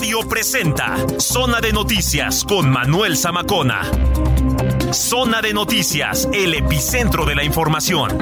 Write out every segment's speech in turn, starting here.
Radio presenta Zona de Noticias con Manuel Zamacona. Zona de Noticias, el epicentro de la información.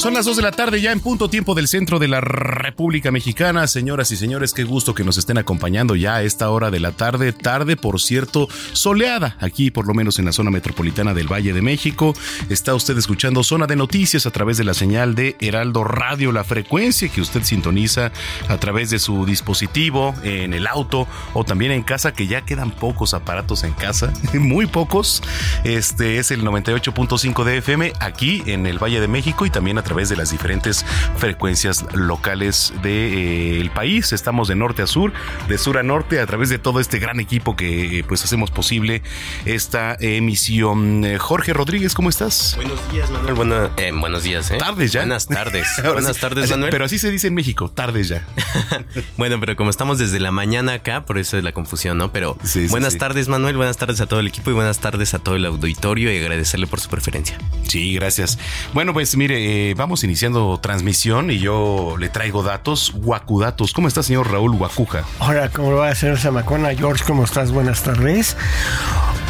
Son las 2 de la tarde ya en punto tiempo del centro de la República Mexicana. Señoras y señores, qué gusto que nos estén acompañando ya a esta hora de la tarde. Tarde, por cierto, soleada aquí, por lo menos en la zona metropolitana del Valle de México. Está usted escuchando Zona de Noticias a través de la señal de Heraldo Radio, la frecuencia que usted sintoniza a través de su dispositivo, en el auto o también en casa, que ya quedan pocos aparatos en casa, muy pocos. Este es el 98.5 de FM aquí en el Valle de México y también a través de las diferentes frecuencias locales del de, país. Estamos de norte a sur, de sur a norte, a través de todo este gran equipo que pues hacemos posible esta emisión. Jorge Rodríguez, ¿cómo estás? Buenos días, Manuel. Buena, eh, buenos días, ¿eh? Tardes ya. Buenas tardes. buenas tardes, así, Manuel. Pero así se dice en México, tardes ya. bueno, pero como estamos desde la mañana acá, por eso es la confusión, ¿no? Pero sí, buenas sí, tardes, Manuel. Buenas tardes a todo el equipo y buenas tardes a todo el auditorio y agradecerle por su preferencia. Sí, gracias. Bueno, pues mire, eh, vamos iniciando transmisión y yo le traigo datos, guacudatos. ¿Cómo está, señor Raúl Guacuja? Hola, ¿cómo va, señor Zamacona? George, ¿cómo estás? Buenas tardes.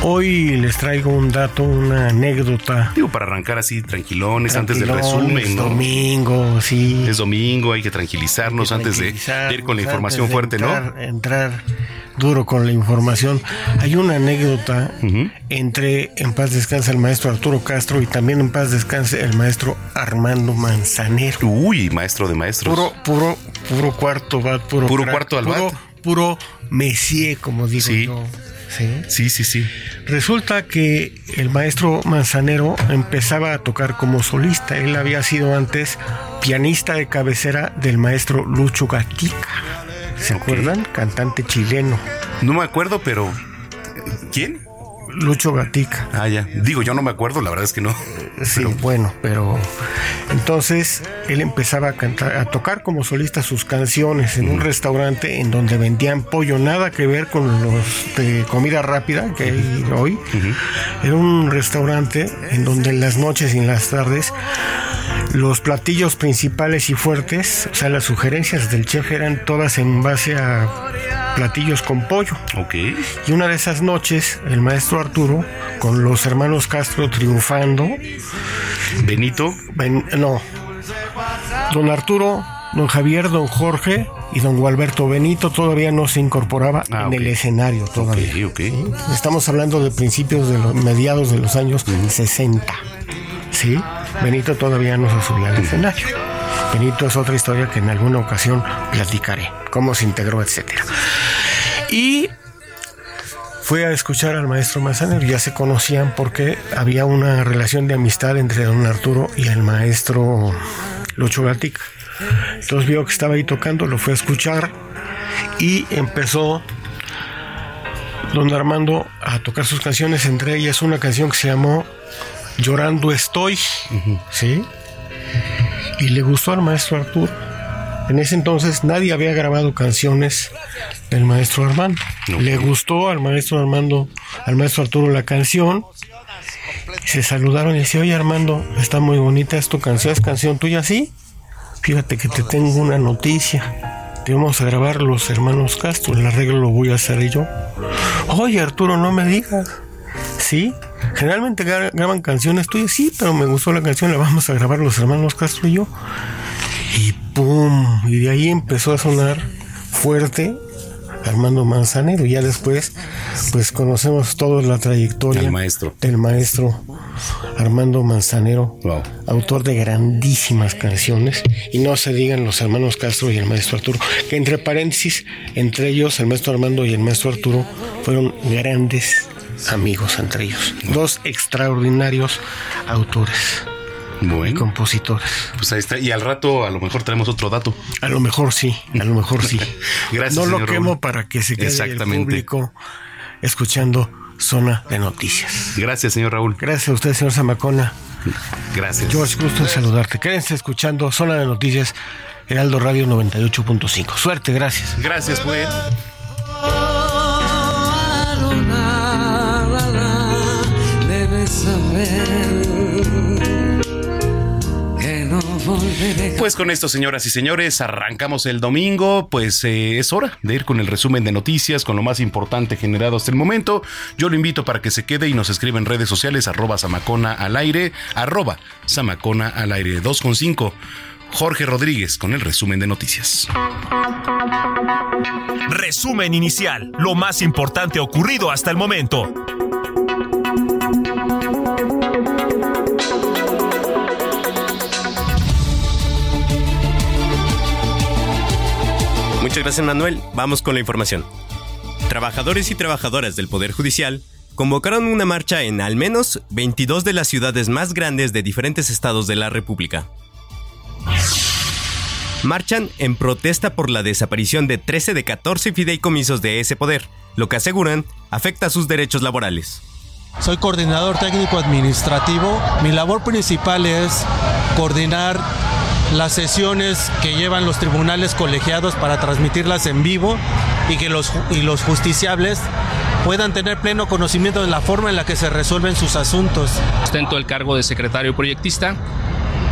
Hoy les traigo un dato, una anécdota. Digo, para arrancar así tranquilones, antes del resumen, ¿no? domingo, sí. Es domingo, hay que tranquilizarnos, hay que antes de ir con la información fuerte, entrar, ¿no? Entrar duro con la información. Hay una anécdota uh -huh. entre en paz descansa el maestro Arturo Castro y también en paz descanse el maestro Armando Manzanero. Uy, maestro de maestros. Puro, puro, puro cuarto bat, puro, puro crack, cuarto al puro, puro Messier, como digo sí. yo. ¿Sí? sí, sí, sí. Resulta que el maestro Manzanero empezaba a tocar como solista. Él había sido antes pianista de cabecera del maestro Lucho Gatica. ¿Se okay. acuerdan? Cantante chileno. No me acuerdo, pero ¿quién? Lucho Gatica. Ah, ya. Digo, yo no me acuerdo, la verdad es que no. Sí, pero... bueno, pero entonces él empezaba a cantar, a tocar como solista sus canciones en un restaurante en donde vendían pollo, nada que ver con los de comida rápida que hay hoy. Era un restaurante en donde en las noches y en las tardes los platillos principales y fuertes, o sea, las sugerencias del chef eran todas en base a platillos con pollo. Ok. Y una de esas noches, el maestro Arturo, con los hermanos Castro triunfando. Benito. Ben, no. Don Arturo, don Javier, don Jorge y don Gualberto Benito todavía no se incorporaba Ah, en el escenario todavía. Estamos hablando de principios de los mediados de los años 60. ¿Sí? Benito todavía no se subía al escenario. Benito es otra historia que en alguna ocasión platicaré, cómo se integró, etcétera. Y fue a escuchar al maestro Manzanero, ya se conocían porque había una relación de amistad entre don Arturo y el maestro Lucho Gatica. Entonces vio que estaba ahí tocando, lo fue a escuchar y empezó don Armando a tocar sus canciones, entre ellas una canción que se llamó Llorando estoy, ¿sí? Y le gustó al maestro Arturo. En ese entonces nadie había grabado canciones del maestro Armando. Le gustó al maestro Armando, al maestro Arturo la canción. Se saludaron y dice, oye Armando, está muy bonita esta canción, ¿es canción tuya? Sí. Fíjate que te tengo una noticia. Te vamos a grabar los hermanos Castro, el arreglo lo voy a hacer yo. Oye Arturo, no me digas. Sí, generalmente gra- graban canciones tuyas, sí, pero me gustó la canción, la vamos a grabar los hermanos Castro y yo. Y pum, y de ahí empezó a sonar fuerte Armando Manzanero. Ya después, pues conocemos toda la trayectoria El maestro. del maestro Armando Manzanero, autor de grandísimas canciones. Y no se digan los hermanos Castro y el maestro Arturo, que entre paréntesis, entre ellos, el maestro Armando y el maestro Arturo fueron grandes amigos entre ellos. Dos extraordinarios autores. Bueno. Y compositores. Pues ahí está. Y al rato a lo mejor traemos otro dato. A lo mejor sí, a lo mejor sí. Gracias. No lo quemo Raúl. para que se quede el Exactamente. público escuchando Zona de Noticias. Gracias, señor Raúl. Gracias a usted, señor Zamacona. Gracias. George, gusto en saludarte. Quédense escuchando Zona de Noticias, Heraldo Radio 98.5. Suerte, gracias. Gracias, pues. Pues con esto, señoras y señores, arrancamos el domingo. Pues eh, es hora de ir con el resumen de noticias, con lo más importante generado hasta el momento. Yo lo invito para que se quede y nos escriba en redes sociales, arroba Samacona al aire, arroba Samacona al aire 2.5. Jorge Rodríguez con el resumen de noticias. Resumen inicial, lo más importante ocurrido hasta el momento. Muchas gracias Manuel. Vamos con la información. Trabajadores y trabajadoras del Poder Judicial convocaron una marcha en al menos 22 de las ciudades más grandes de diferentes estados de la República. Marchan en protesta por la desaparición de 13 de 14 fideicomisos de ese poder, lo que aseguran afecta sus derechos laborales. Soy coordinador técnico administrativo. Mi labor principal es coordinar las sesiones que llevan los tribunales colegiados para transmitirlas en vivo y que los, y los justiciables puedan tener pleno conocimiento de la forma en la que se resuelven sus asuntos. ostento el cargo de secretario proyectista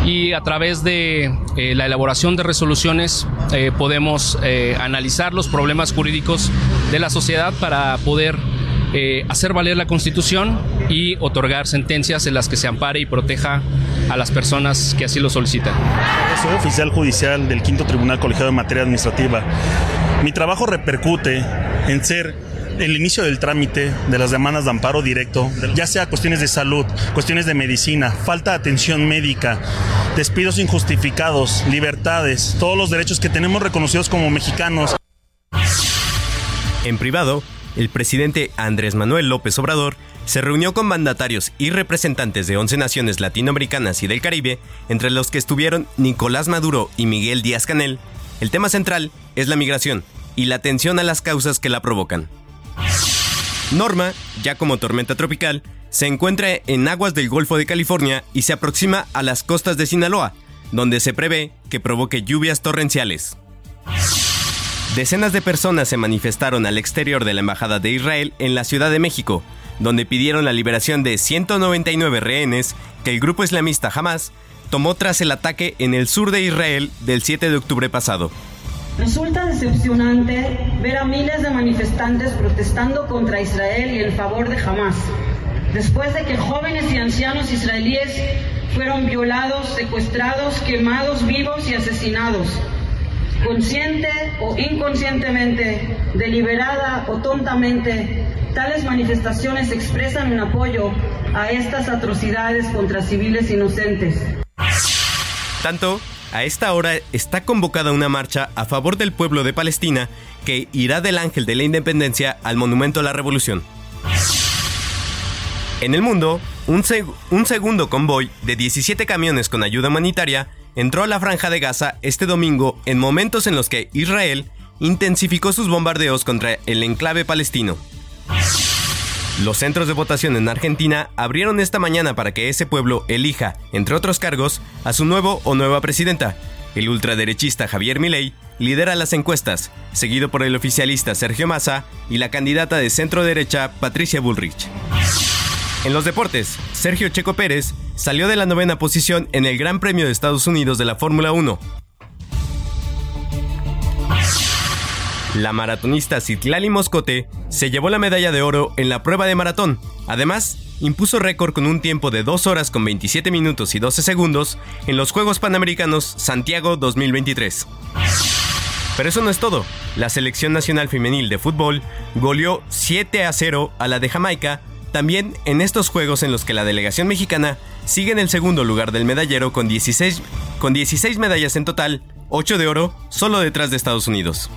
y a través de eh, la elaboración de resoluciones eh, podemos eh, analizar los problemas jurídicos de la sociedad para poder hacer valer la Constitución y otorgar sentencias en las que se ampare y proteja a las personas que así lo solicitan. Soy oficial judicial del Quinto Tribunal Colegiado en Materia Administrativa. Mi trabajo repercute en ser el inicio del trámite de las demandas de amparo directo, ya sea cuestiones de salud, cuestiones de medicina, falta de atención médica, despidos injustificados, libertades, todos los derechos que tenemos reconocidos como mexicanos. En privado, el presidente Andrés Manuel López Obrador se reunió con mandatarios y representantes de 11 naciones latinoamericanas y del Caribe, entre los que estuvieron Nicolás Maduro y Miguel Díaz Canel. El tema central es la migración y la atención a las causas que la provocan. Norma, ya como tormenta tropical, se encuentra en aguas del Golfo de California y se aproxima a las costas de Sinaloa, donde se prevé que provoque lluvias torrenciales. Decenas de personas se manifestaron al exterior de la Embajada de Israel en la Ciudad de México, donde pidieron la liberación de 199 rehenes que el grupo islamista Hamas tomó tras el ataque en el sur de Israel del 7 de octubre pasado. Resulta decepcionante ver a miles de manifestantes protestando contra Israel y en favor de Hamas, después de que jóvenes y ancianos israelíes fueron violados, secuestrados, quemados vivos y asesinados. Consciente o inconscientemente, deliberada o tontamente, tales manifestaciones expresan un apoyo a estas atrocidades contra civiles inocentes. Tanto, a esta hora está convocada una marcha a favor del pueblo de Palestina que irá del Ángel de la Independencia al Monumento a la Revolución. En el mundo, un, un segundo convoy de 17 camiones con ayuda humanitaria entró a la franja de Gaza este domingo en momentos en los que Israel intensificó sus bombardeos contra el enclave palestino. Los centros de votación en Argentina abrieron esta mañana para que ese pueblo elija, entre otros cargos, a su nuevo o nueva presidenta. El ultraderechista Javier Milei lidera las encuestas, seguido por el oficialista Sergio Massa y la candidata de centro derecha Patricia Bullrich. En los deportes, Sergio Checo Pérez salió de la novena posición en el Gran Premio de Estados Unidos de la Fórmula 1. La maratonista Citlali Moscote se llevó la medalla de oro en la prueba de maratón. Además, impuso récord con un tiempo de 2 horas con 27 minutos y 12 segundos en los Juegos Panamericanos Santiago 2023. Pero eso no es todo. La selección nacional femenil de fútbol goleó 7 a 0 a la de Jamaica, también en estos juegos en los que la delegación mexicana sigue en el segundo lugar del medallero con 16, con 16 medallas en total, 8 de oro, solo detrás de Estados Unidos.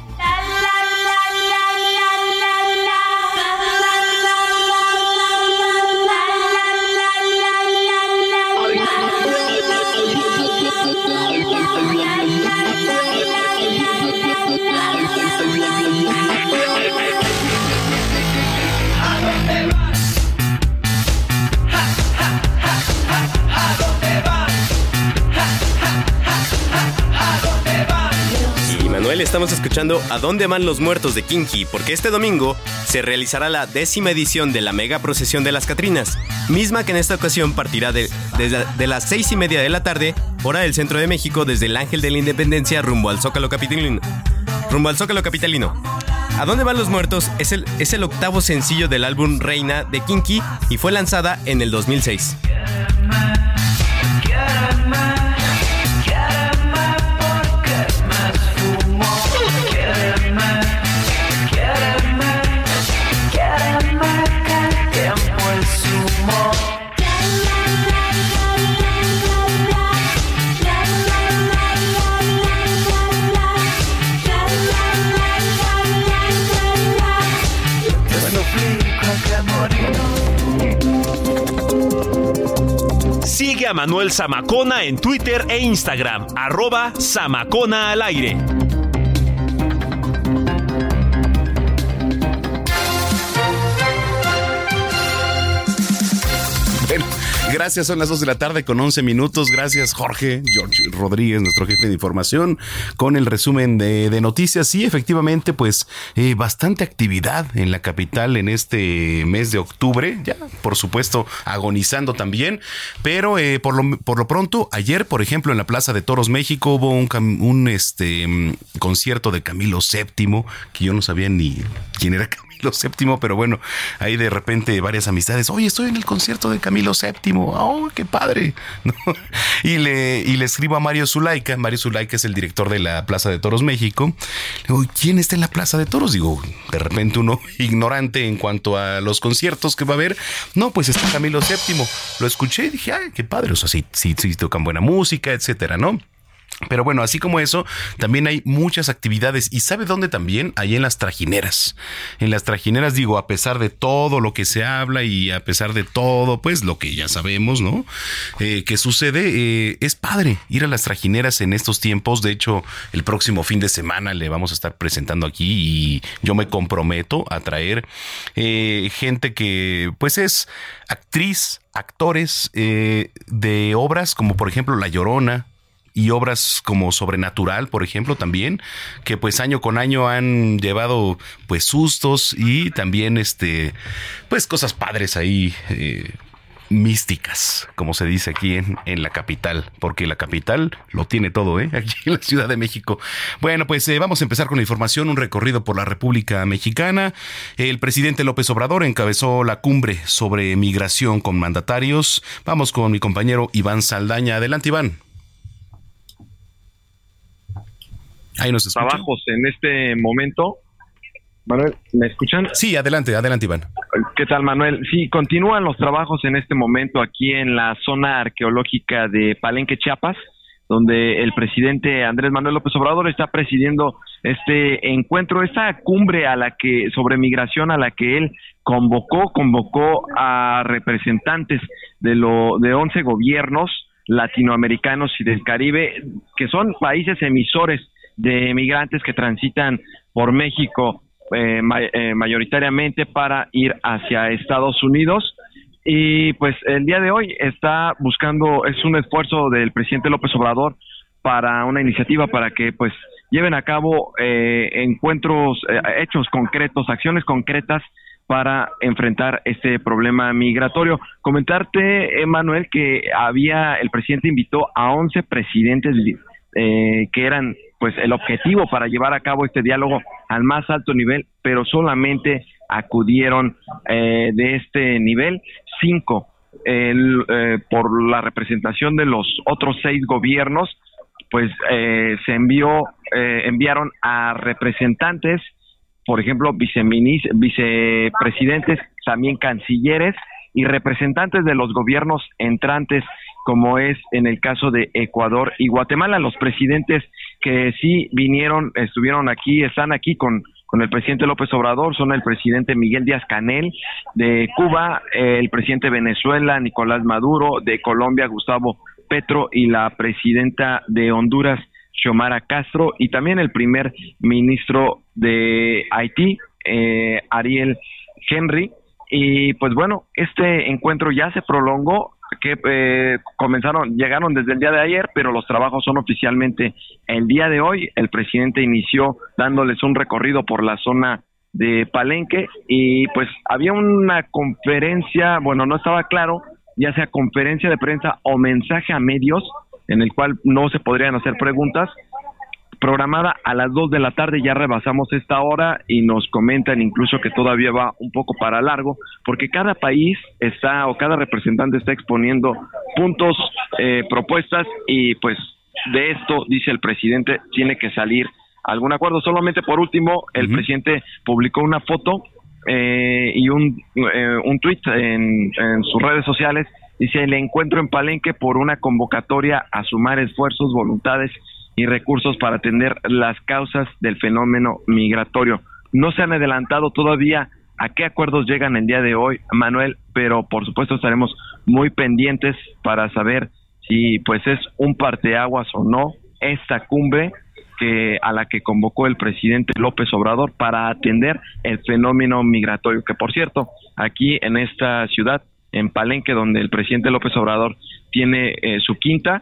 Estamos escuchando A dónde van los muertos de Kinky, porque este domingo se realizará la décima edición de la mega procesión de las Catrinas, misma que en esta ocasión partirá de, las seis y media de la tarde, hora del centro de México, desde el Ángel de la Independencia rumbo al Zócalo Capitalino. Rumbo al Zócalo Capitalino. ¿A dónde van los muertos? Es el, es el octavo sencillo del álbum Reina de Kinky y fue lanzada en el 2006. Sigue a Manuel Zamacona en Twitter e Instagram, arroba Zamacona al aire. Gracias, son las 2 de la tarde con 11 minutos. Gracias, Jorge, George Rodríguez, nuestro jefe de información, con el resumen de, noticias. Sí, efectivamente, pues eh, bastante actividad en la capital en este mes de octubre. Ya, por supuesto, agonizando también. Pero eh, por, lo, por lo pronto, ayer, por ejemplo, en la Plaza de Toros México hubo un, un este, mm, concierto de Camilo VII, que yo no sabía ni quién era Camilo Camilo VII, pero bueno, ahí de repente varias amistades, oye, estoy en el concierto de Camilo VII, oh, qué padre. Y, le, y le escribo a Mario Zulaika, Mario Zulaika es el director de la Plaza de Toros México, le digo, ¿quién está en la Plaza de Toros? Digo, de repente uno ignorante en cuanto a los conciertos que va a haber, no, pues está Camilo VII, lo escuché y dije, ay, qué padre, o sea, sí, sí, sí tocan buena música, etcétera, ¿no? Pero bueno, así como eso, también hay muchas actividades. ¿Y sabe dónde también? Ahí en las trajineras. En las trajineras, digo, a pesar de todo lo que se habla y a pesar de todo, pues lo que ya sabemos, ¿no? Eh, que sucede, eh, es padre ir a las trajineras en estos tiempos. De hecho, el próximo fin de semana le vamos a estar presentando aquí y yo me comprometo a traer eh, gente que, pues es actriz, actores de obras como por ejemplo La Llorona, y obras como Sobrenatural, por ejemplo, también, que pues año con año han llevado pues sustos y también este pues cosas padres ahí eh, místicas, como se dice aquí en, en, la capital, porque la capital lo tiene todo, ¿eh? aquí en la Ciudad de México. Bueno, pues eh, vamos a empezar con la información, un recorrido por la República Mexicana. El presidente López Obrador encabezó la cumbre sobre migración con mandatarios. Vamos con mi compañero Iván Saldaña. Adelante, Iván. Trabajos en este momento. Manuel, ¿me escuchan? Sí, adelante, adelante, Iván. ¿Qué tal, Manuel? Sí, continúan los trabajos en este momento aquí en la zona arqueológica de Palenque, Chiapas, donde el presidente Andrés Manuel López Obrador está presidiendo este encuentro, esta cumbre a la que sobre migración a la que él convocó, convocó a representantes de lo de 11 gobiernos latinoamericanos y del Caribe, que son países emisores de migrantes que transitan por México eh, eh, mayoritariamente para ir hacia Estados Unidos. Y pues el día de hoy está buscando, es un esfuerzo del presidente López Obrador para una iniciativa para que pues lleven a cabo eh, encuentros, hechos concretos, acciones concretas para enfrentar este problema migratorio. Comentarte, Emanuel, que había, el presidente invitó a 11 presidentes que eran pues el objetivo para llevar a cabo este diálogo al más alto nivel, pero solamente acudieron eh, de este nivel cinco eh, por la representación de los otros seis gobiernos pues eh, se envió, eh, enviaron a representantes, por ejemplo, vicepresidentes, también cancilleres y representantes de los gobiernos entrantes, como es en el caso de Ecuador y Guatemala. Los presidentes que sí vinieron, estuvieron aquí, están aquí con, con el presidente López Obrador, son el presidente Miguel Díaz Canel de Cuba, el presidente de Venezuela, Nicolás Maduro, de Colombia, Gustavo Petro y la presidenta de Honduras, Xiomara Castro, y también el primer ministro de Haití, eh, Ariel Henry. Y pues bueno, este encuentro ya se prolongó, que eh, comenzaron, llegaron desde el día de ayer, pero los trabajos son oficialmente el día de hoy. El presidente inició dándoles un recorrido por la zona de Palenque y pues había una conferencia, bueno, no estaba claro ya sea conferencia de prensa o mensaje a medios, en el cual no se podrían hacer preguntas, programada a las 2 de la tarde, ya rebasamos esta hora y nos comentan incluso que todavía va un poco para largo, porque cada país está o cada representante está exponiendo puntos, eh, propuestas y pues de esto, dice el presidente, tiene que salir algún acuerdo. Solamente por último, el presidente publicó una foto eh, y un, eh, un tweet en, sus redes sociales. Dice, el encuentro en Palenque por una convocatoria a sumar esfuerzos, voluntades y recursos para atender las causas del fenómeno migratorio. No se han adelantado todavía a qué acuerdos llegan el día de hoy, Manuel, pero por supuesto estaremos muy pendientes para saber si pues es un parteaguas o no esta cumbre a la que convocó el presidente López Obrador para atender el fenómeno migratorio, que por cierto, aquí en esta ciudad, en Palenque, donde el presidente López Obrador tiene eh, su quinta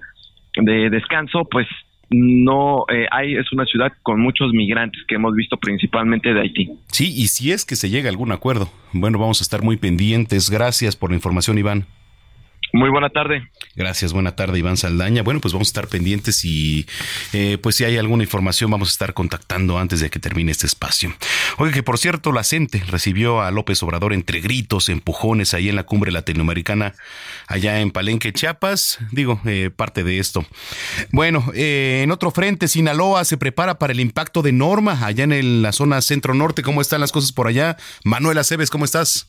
de descanso, pues no eh, hay es una ciudad con muchos migrantes que hemos visto principalmente de Haití. Sí, y si es que se llega a algún acuerdo. Bueno, vamos a estar muy pendientes. Gracias por la información, Iván. Muy buena tarde. Gracias, buena tarde Iván Saldaña. Bueno, pues vamos a estar pendientes y eh, pues si hay alguna información vamos a estar contactando antes de que termine este espacio. Oye, que por cierto, la CENTE recibió a López Obrador entre gritos, empujones ahí en la cumbre latinoamericana, allá en Palenque, Chiapas. Digo, eh, parte de esto. Bueno, eh, en otro frente, Sinaloa se prepara para el impacto de Norma allá en la zona centro-norte. ¿Cómo están las cosas por allá? Manuel Aceves, ¿cómo estás?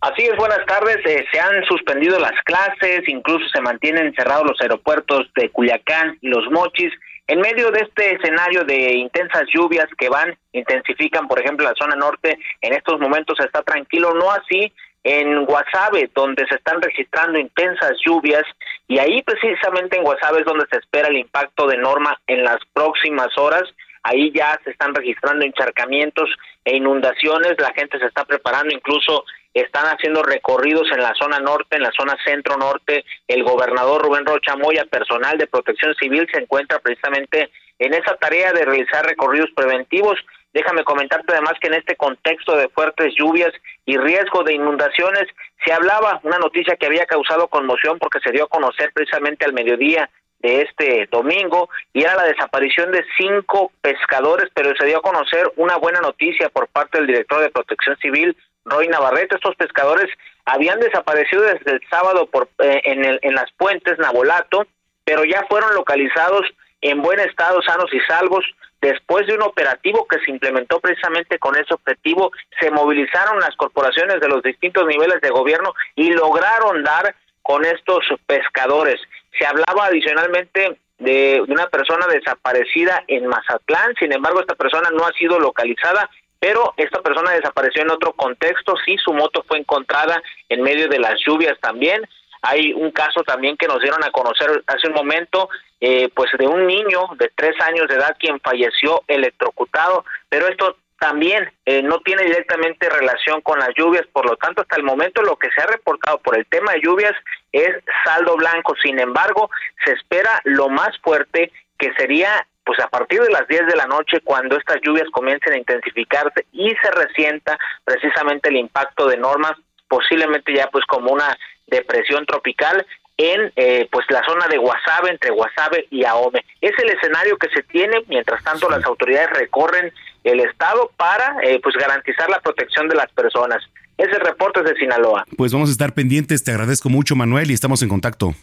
Así es, buenas tardes. Eh, se han suspendido las clases, incluso se mantienen cerrados los aeropuertos de Culiacán y Los Mochis. En medio de este escenario de intensas lluvias que van, intensifican, por ejemplo, la zona norte, en estos momentos está tranquilo, no así en Guasave, donde se están registrando intensas lluvias, y ahí precisamente en Guasave es donde se espera el impacto de Norma en las próximas horas. Ahí ya se están registrando encharcamientos e inundaciones, la gente se está preparando, incluso están haciendo recorridos en la zona norte, en la zona centro norte. El gobernador Rubén Rocha Moya, personal de protección civil, se encuentra precisamente en esa tarea de realizar recorridos preventivos. Déjame comentarte además que en este contexto de fuertes lluvias y riesgo de inundaciones se hablaba una noticia que había causado conmoción porque se dio a conocer precisamente al mediodía de este domingo y era la desaparición de cinco pescadores, pero se dio a conocer una buena noticia por parte del director de Protección Civil, Roy Navarrete. Estos pescadores habían desaparecido desde el sábado por, eh, en, el, en las puentes Nabolato, pero ya fueron localizados en buen estado, sanos y salvos. Después de un operativo que se implementó precisamente con ese objetivo, se movilizaron las corporaciones de los distintos niveles de gobierno y lograron dar con estos pescadores. Se hablaba adicionalmente de una persona desaparecida en Mazatlán, sin embargo esta persona no ha sido localizada pero esta persona desapareció en otro contexto, sí, su moto fue encontrada en medio de las lluvias también. Hay un caso también que nos dieron a conocer hace un momento, eh, pues de un niño de tres años de edad quien falleció electrocutado, pero esto también eh, no tiene directamente relación con las lluvias, por lo tanto hasta el momento lo que se ha reportado por el tema de lluvias es saldo blanco, sin embargo se espera lo más fuerte que sería pues a partir de las 10 de la noche, cuando estas lluvias comiencen a intensificarse y se resienta precisamente el impacto de normas, posiblemente ya pues como una depresión tropical en eh, pues la zona de Guasave, entre Guasave y Ahome. Es el escenario que se tiene, mientras tanto las autoridades recorren el estado para eh, pues garantizar la protección de las personas. Ese reporte es de Sinaloa. Pues vamos a estar pendientes, te agradezco mucho Manuel y estamos en contacto.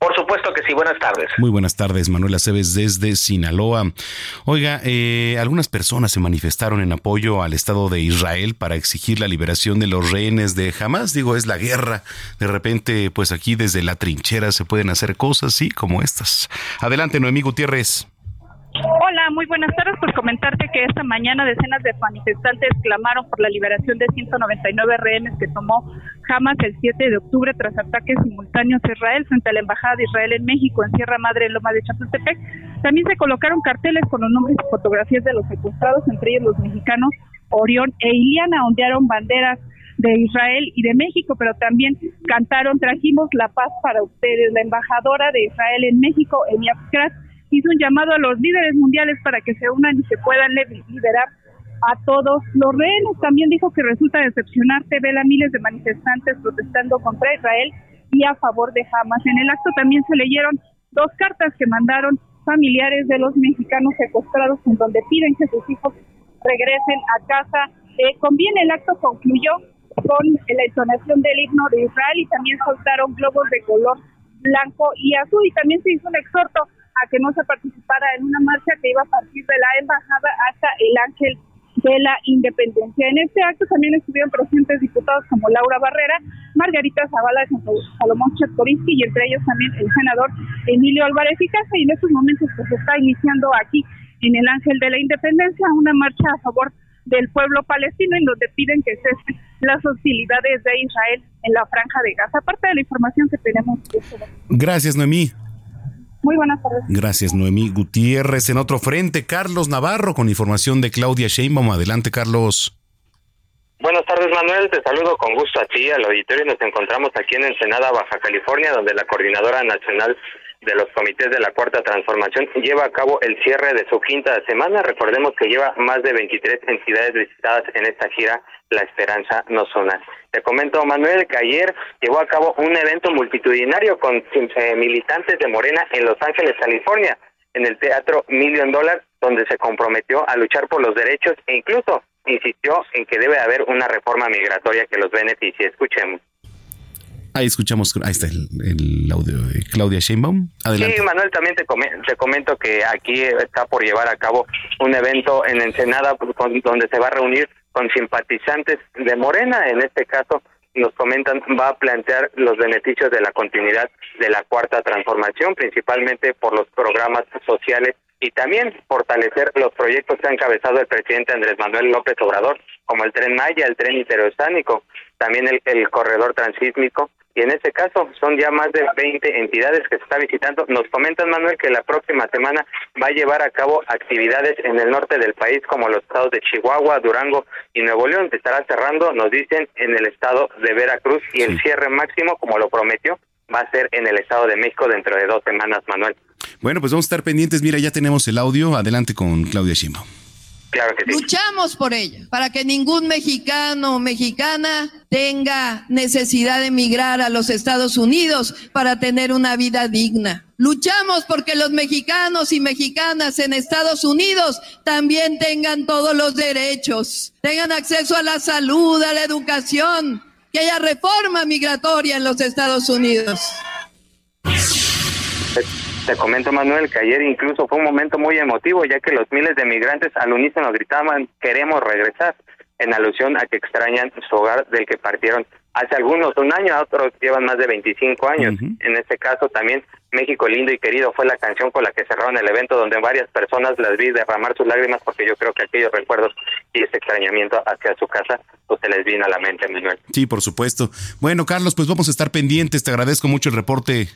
Por supuesto que sí, buenas tardes. Muy buenas tardes, Manuel Aceves desde Sinaloa. Oiga, eh, algunas personas se manifestaron en apoyo al Estado de Israel para exigir la liberación de los rehenes de Hamas. Digo, es la guerra. De repente, pues aquí desde la trinchera se pueden hacer cosas, sí, como estas. Adelante, Noemí Gutiérrez. Hola, muy buenas tardes. Por comentarte que esta mañana decenas de manifestantes clamaron por la liberación de 199 rehenes que tomó Hamas el 7 de octubre tras ataques simultáneos a Israel frente a la Embajada de Israel en México en Sierra Madre, en Loma de Chapultepec. También se colocaron carteles con los nombres y fotografías de los secuestrados, entre ellos los mexicanos Orión e Iliana, ondearon banderas de Israel y de México, pero también cantaron Trajimos la paz para ustedes. La embajadora de Israel en México, Emilia Kratz, hizo un llamado a los líderes mundiales para que se unan y se puedan liberar a todos los rehenes. También dijo que resulta decepcionarte ver a miles de manifestantes protestando contra Israel y a favor de Hamas. En el acto también se leyeron dos cartas que mandaron familiares de los mexicanos secuestrados en donde piden que sus hijos regresen a casa. Eh, conviene, el acto concluyó con la entonación del himno de Israel y también soltaron globos de color blanco y azul y también se hizo un exhorto a que no se participara en una marcha que iba a partir de la embajada hasta el Ángel de la Independencia. En este acto también estuvieron presentes diputados como Laura Barrera, Margarita Zavala, Salomón Chetkorinsky y entre ellos también el senador Emilio Álvarez y Casa y en estos momentos pues está iniciando aquí en el Ángel de la Independencia una marcha a favor del pueblo palestino en donde piden que cesen las hostilidades de Israel en la franja de Gaza. Aparte de la información que tenemos. Gracias, Noemí. Muy buenas tardes. Gracias, Noemí Gutiérrez. En otro frente, Carlos Navarro, con información de Claudia Sheinbaum. Adelante, Carlos. Buenas tardes, Manuel. Te saludo con gusto a ti, al auditorio. Nos encontramos aquí en Ensenada, Baja California, donde la Coordinadora Nacional de los Comités de la Cuarta Transformación lleva a cabo el cierre de su quinta semana. Recordemos que lleva más de 23 entidades visitadas en esta gira La Esperanza No Zona. Te comento, Manuel, que ayer llevó a cabo un evento multitudinario con eh, militantes de Morena en Los Ángeles, California, en el Teatro Million Dollar, donde se comprometió a luchar por los derechos e incluso insistió en que debe haber una reforma migratoria que los beneficie. Escuchemos. Ahí escuchamos, ahí está el, audio Claudia Sheinbaum. Sí, Manuel, también te, te comento que aquí está por llevar a cabo un evento en Ensenada donde se va a reunir con simpatizantes de Morena, en este caso nos comentan va a plantear los beneficios de la continuidad de la cuarta transformación, principalmente por los programas sociales y también fortalecer los proyectos que ha encabezado el presidente Andrés Manuel López Obrador, como el tren Maya, el tren interoceánico, también el, el corredor transísmico y en este caso son ya más de 20 entidades que se está visitando. Nos comentan, Manuel, que la próxima semana va a llevar a cabo actividades en el norte del país, como los estados de Chihuahua, Durango y Nuevo León. Estará cerrando, nos dicen, en el estado de Veracruz y el cierre máximo, como lo prometió, va a ser en el estado de México dentro de dos semanas, Manuel. Bueno, pues vamos a estar pendientes. Mira, ya tenemos el audio. Adelante con Claudia Luchamos por ella, para que ningún mexicano o mexicana tenga necesidad de emigrar a los Estados Unidos para tener una vida digna. Luchamos porque los mexicanos y mexicanas en Estados Unidos también tengan todos los derechos, tengan acceso a la salud, a la educación, que haya reforma migratoria en los Estados Unidos. Te comento, Manuel, que ayer incluso fue un momento muy emotivo, ya que los miles de migrantes al unísono gritaban, queremos regresar, en alusión a que extrañan su hogar del que partieron hace algunos, un año, otros llevan más de 25 años. En este caso también México lindo y querido fue la canción con la que cerraron el evento donde varias personas las vi derramar sus lágrimas porque yo creo que aquellos recuerdos y ese extrañamiento hacia su casa pues se les vino a la mente, Manuel. Sí, por supuesto. Bueno, Carlos, pues vamos a estar pendientes. Te agradezco mucho el reporte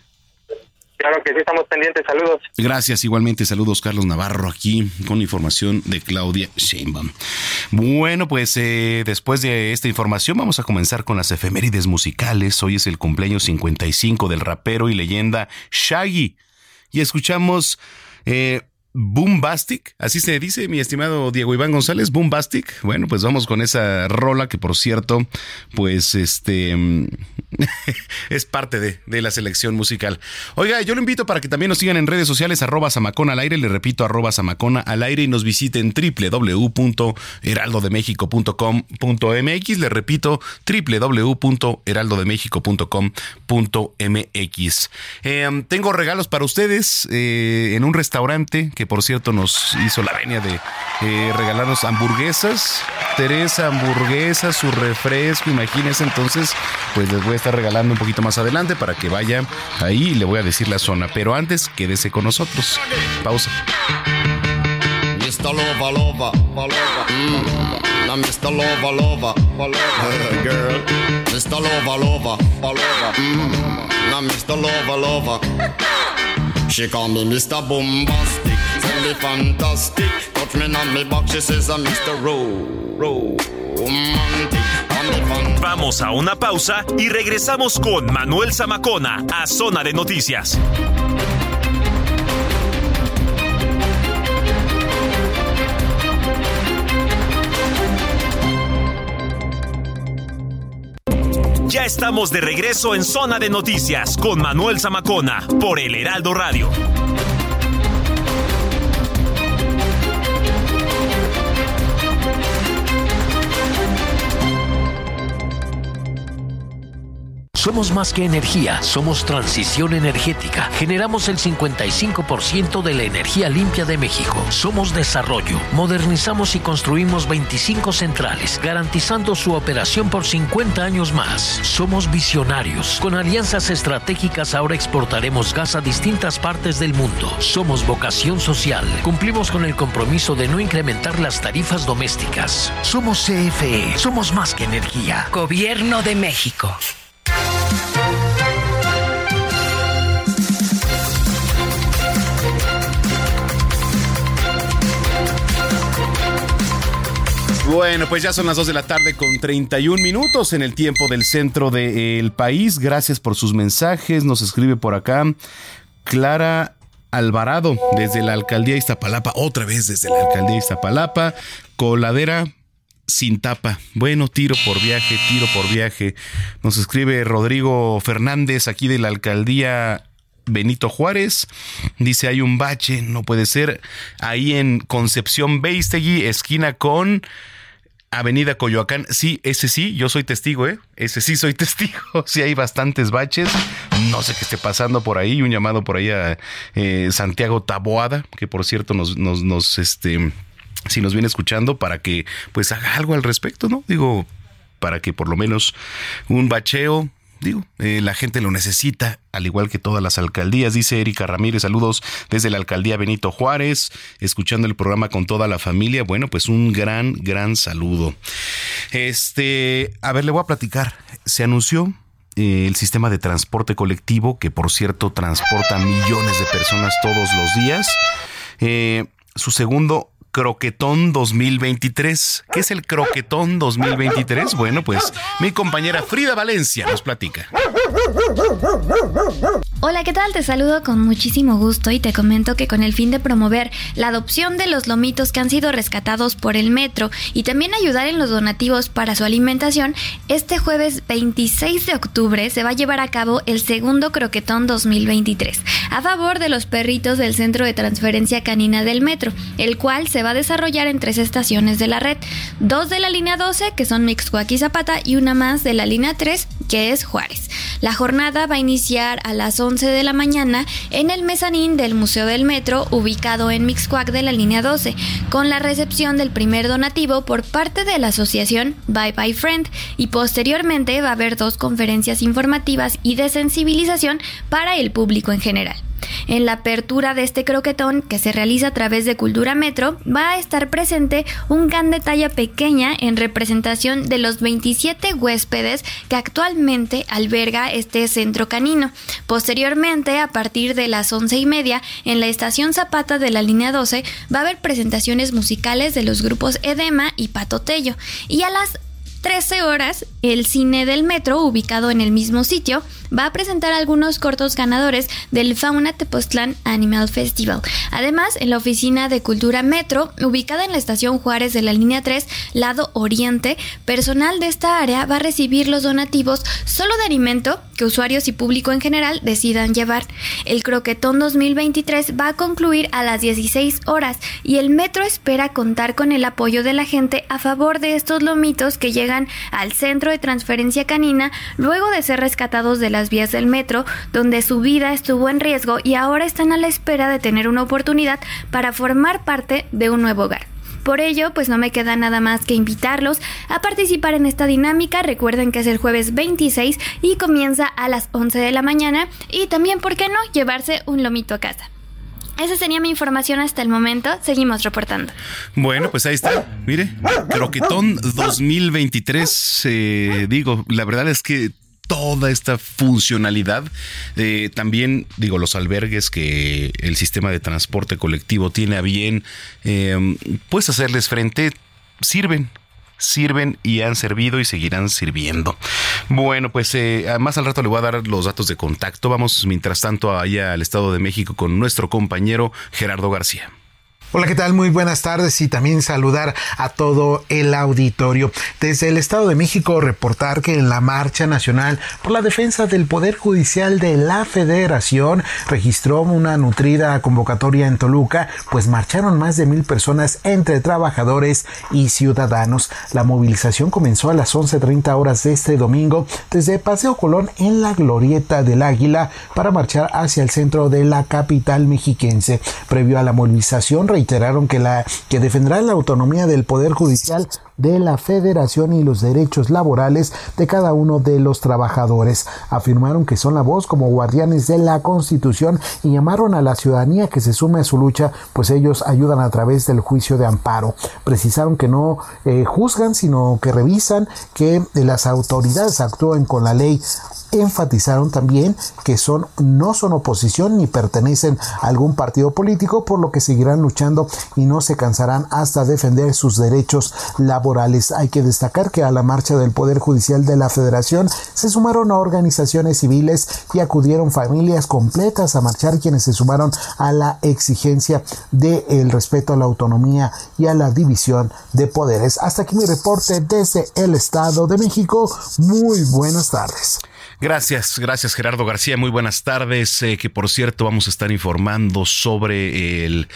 Claro que sí, estamos pendientes. Saludos. Gracias, igualmente. Saludos, Carlos Navarro, aquí con información de Claudia Sheinbaum. Bueno, pues eh, después de esta información vamos a comenzar con las efemérides musicales. Hoy es el cumpleaños 55 del rapero y leyenda Shaggy. Y escuchamos eh, Boombastic, así se dice mi estimado Diego Iván González, Boombastic. Bueno, pues vamos con esa rola que por cierto, pues este es parte de, de, la selección musical. Oiga, yo lo invito para que también nos sigan en redes sociales, arroba Samacona al aire, le repito, arroba Samacona al aire y nos visiten www.heraldodemexico.com.mx, le repito, www.heraldodemexico.com.mx. Eh, tengo regalos para ustedes eh, en un restaurante que por cierto nos hizo la venia de eh, regalarnos hamburguesas. Teresa, hamburguesas, su refresco, imagínense. Entonces, pues les voy a estar regalando un poquito más adelante para que vaya ahí y le voy a decir la zona. Pero antes, quédese con nosotros. Pausa. Mr. Lova, Lova, Lova. Mm. Now Mr. Lova, Lova, Lova. Girl. Mr. Lova, Lova, Lova. Mm. Now Mr. Lova, Lova. She call me Mr. Bombastic. Vamos a una pausa y regresamos con Manuel Zamacona a Zona de Noticias. Ya estamos de regreso en Zona de Noticias con Manuel Zamacona por el Heraldo Radio. Somos más que energía, somos transición energética. Generamos el 55% de la energía limpia de México. Somos desarrollo. Modernizamos y construimos 25 centrales, garantizando su operación por 50 años más. Somos visionarios. Con alianzas estratégicas ahora exportaremos gas a distintas partes del mundo. Somos vocación social. Cumplimos con el compromiso de no incrementar las tarifas domésticas. Somos CFE. Somos más que energía. Gobierno de México. Bueno, pues ya son las 2 de la tarde con 31 minutos en el tiempo del centro del país. Gracias por sus mensajes. Nos escribe por acá Clara Alvarado desde la alcaldía de Iztapalapa. Otra vez desde la alcaldía de Iztapalapa. Coladera sin tapa. Bueno, tiro por viaje, tiro por viaje. Nos escribe Rodrigo Fernández aquí de la alcaldía Benito Juárez. Dice, hay un bache, no puede ser. Ahí en Concepción Beistegui, esquina con Avenida Coyoacán. Sí, ese sí, yo soy testigo, ¿eh? Ese sí soy testigo. Sí hay bastantes baches. No sé qué esté pasando por ahí. Un llamado por ahí a eh, Santiago Taboada, que por cierto nos, nos, nos, este, si nos viene escuchando, para que pues haga algo al respecto, ¿no? Digo, para que por lo menos un bacheo digo, eh, la gente lo necesita, al igual que todas las alcaldías, dice Erika Ramírez, saludos desde la alcaldía Benito Juárez, escuchando el programa con toda la familia, bueno, pues un gran, gran saludo. Este, a ver, le voy a platicar, se anunció eh, el sistema de transporte colectivo, que por cierto transporta millones de personas todos los días, eh, su segundo Croquetón 2023. ¿Qué es el Croquetón 2023? Bueno, pues mi compañera Frida Valencia nos platica. Hola, ¿qué tal? Te saludo con muchísimo gusto y te comento que con el fin de promover la adopción de los lomitos que han sido rescatados por el metro y también ayudar en los donativos para su alimentación, este jueves 26 de octubre se va a llevar a cabo el segundo Croquetón 2023 a favor de los perritos del Centro de Transferencia Canina del Metro, el cual se va a desarrollar en tres estaciones de la red, dos de la línea 12 que son Mixcoac y Zapata y una más de la línea 3 que es Juárez. La jornada va a iniciar a las 11 de la mañana en el mezanín del Museo del Metro, ubicado en Mixcoac de la línea 12, con la recepción del primer donativo por parte de la asociación Bye Bye Friend y posteriormente va a haber dos conferencias informativas y de sensibilización para el público en general. En la apertura de este croquetón, que se realiza a través de Cultura Metro, va a estar presente un can de talla pequeña en representación de los 27 huéspedes que actualmente alberga este centro canino. Posteriormente, a partir de las once y media, en la estación Zapata de la línea 12, va a haber presentaciones musicales de los grupos Edema y Patotello. Y a las 13 horas, el cine del metro, ubicado en el mismo sitio, va a presentar algunos cortos ganadores del Fauna Tepoztlán Animal Festival. Además, en la oficina de Cultura Metro, ubicada en la estación Juárez de la línea 3, lado oriente, personal de esta área va a recibir los donativos solo de alimento que usuarios y público en general decidan llevar. El Croquetón 2023 va a concluir a las 16 horas y el metro espera contar con el apoyo de la gente a favor de estos lomitos que llegan al centro de transferencia canina luego de ser rescatados de las vías del metro donde su vida estuvo en riesgo y ahora están a la espera de tener una oportunidad para formar parte de un nuevo hogar. Por ello, pues no me queda nada más que invitarlos a participar en esta dinámica. Recuerden que es el jueves 26 y comienza a las 11 de la mañana. Y también, ¿por qué no?, llevarse un lomito a casa. Esa sería mi información hasta el momento. Seguimos reportando. Bueno, pues ahí está. Mire, Croquetón 2023. Eh, digo, la verdad es que toda esta funcionalidad. También, digo, los albergues que el sistema de transporte colectivo tiene a bien, eh, pues hacerles frente, sirven. Sirven y han servido y seguirán sirviendo. Bueno, pues eh, más al rato le voy a dar los datos de contacto. Vamos mientras tanto allá al Estado de México con nuestro compañero Gerardo García. Hola, ¿qué tal? Muy buenas tardes y también saludar a todo el auditorio. Desde el Estado de México reportar que en la Marcha Nacional por la Defensa del Poder Judicial de la Federación registró una nutrida convocatoria en Toluca, pues marcharon más de mil personas entre trabajadores y ciudadanos. La movilización comenzó a las 11.30 horas de este domingo desde Paseo Colón en la Glorieta del Águila para marchar hacia el centro de la capital mexiquense. Previo a la movilización, reiteraron que, la, que defenderá la autonomía del Poder Judicial de la Federación y los derechos laborales de cada uno de los trabajadores. Afirmaron que son la voz como guardianes de la Constitución y llamaron a la ciudadanía que se sume a su lucha, pues ellos ayudan a través del juicio de amparo. Precisaron que no eh, juzgan, sino que revisan que las autoridades actúen con la ley enfatizaron también que son no son oposición ni pertenecen a algún partido político, por lo que seguirán luchando y no se cansarán hasta defender sus derechos laborales. Hay que destacar que a la marcha del Poder Judicial de la Federación se sumaron a organizaciones civiles y acudieron familias completas a marchar quienes se sumaron a la exigencia del el respeto a la autonomía y a la división de poderes. Hasta aquí mi reporte desde el Estado de México. Muy buenas tardes. Gracias, gracias Gerardo García. Muy buenas tardes. Eh, que por cierto vamos a estar informando sobre el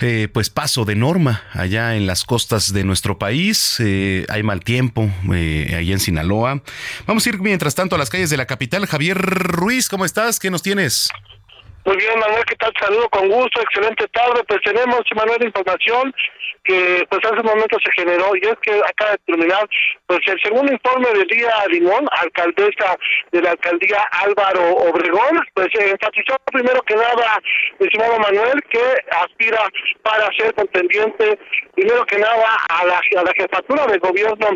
eh, pues paso de norma allá en las costas de nuestro país. Eh, hay mal tiempo allá en Sinaloa. Vamos a ir mientras tanto a las calles de la capital. Javier Ruiz, ¿cómo estás? ¿Qué nos tienes? Muy bien, Manuel, ¿qué tal? Saludo con gusto, excelente tarde. Pues tenemos, Manuel, información que pues hace un momento se generó y es que acaba de terminar pues el segundo informe de Día Limón, alcaldesa de la alcaldía Álvaro Obregón, pues se enfatizó primero que nada, estimado Manuel, que aspira para ser contendiente primero que nada a la, a la jefatura del gobierno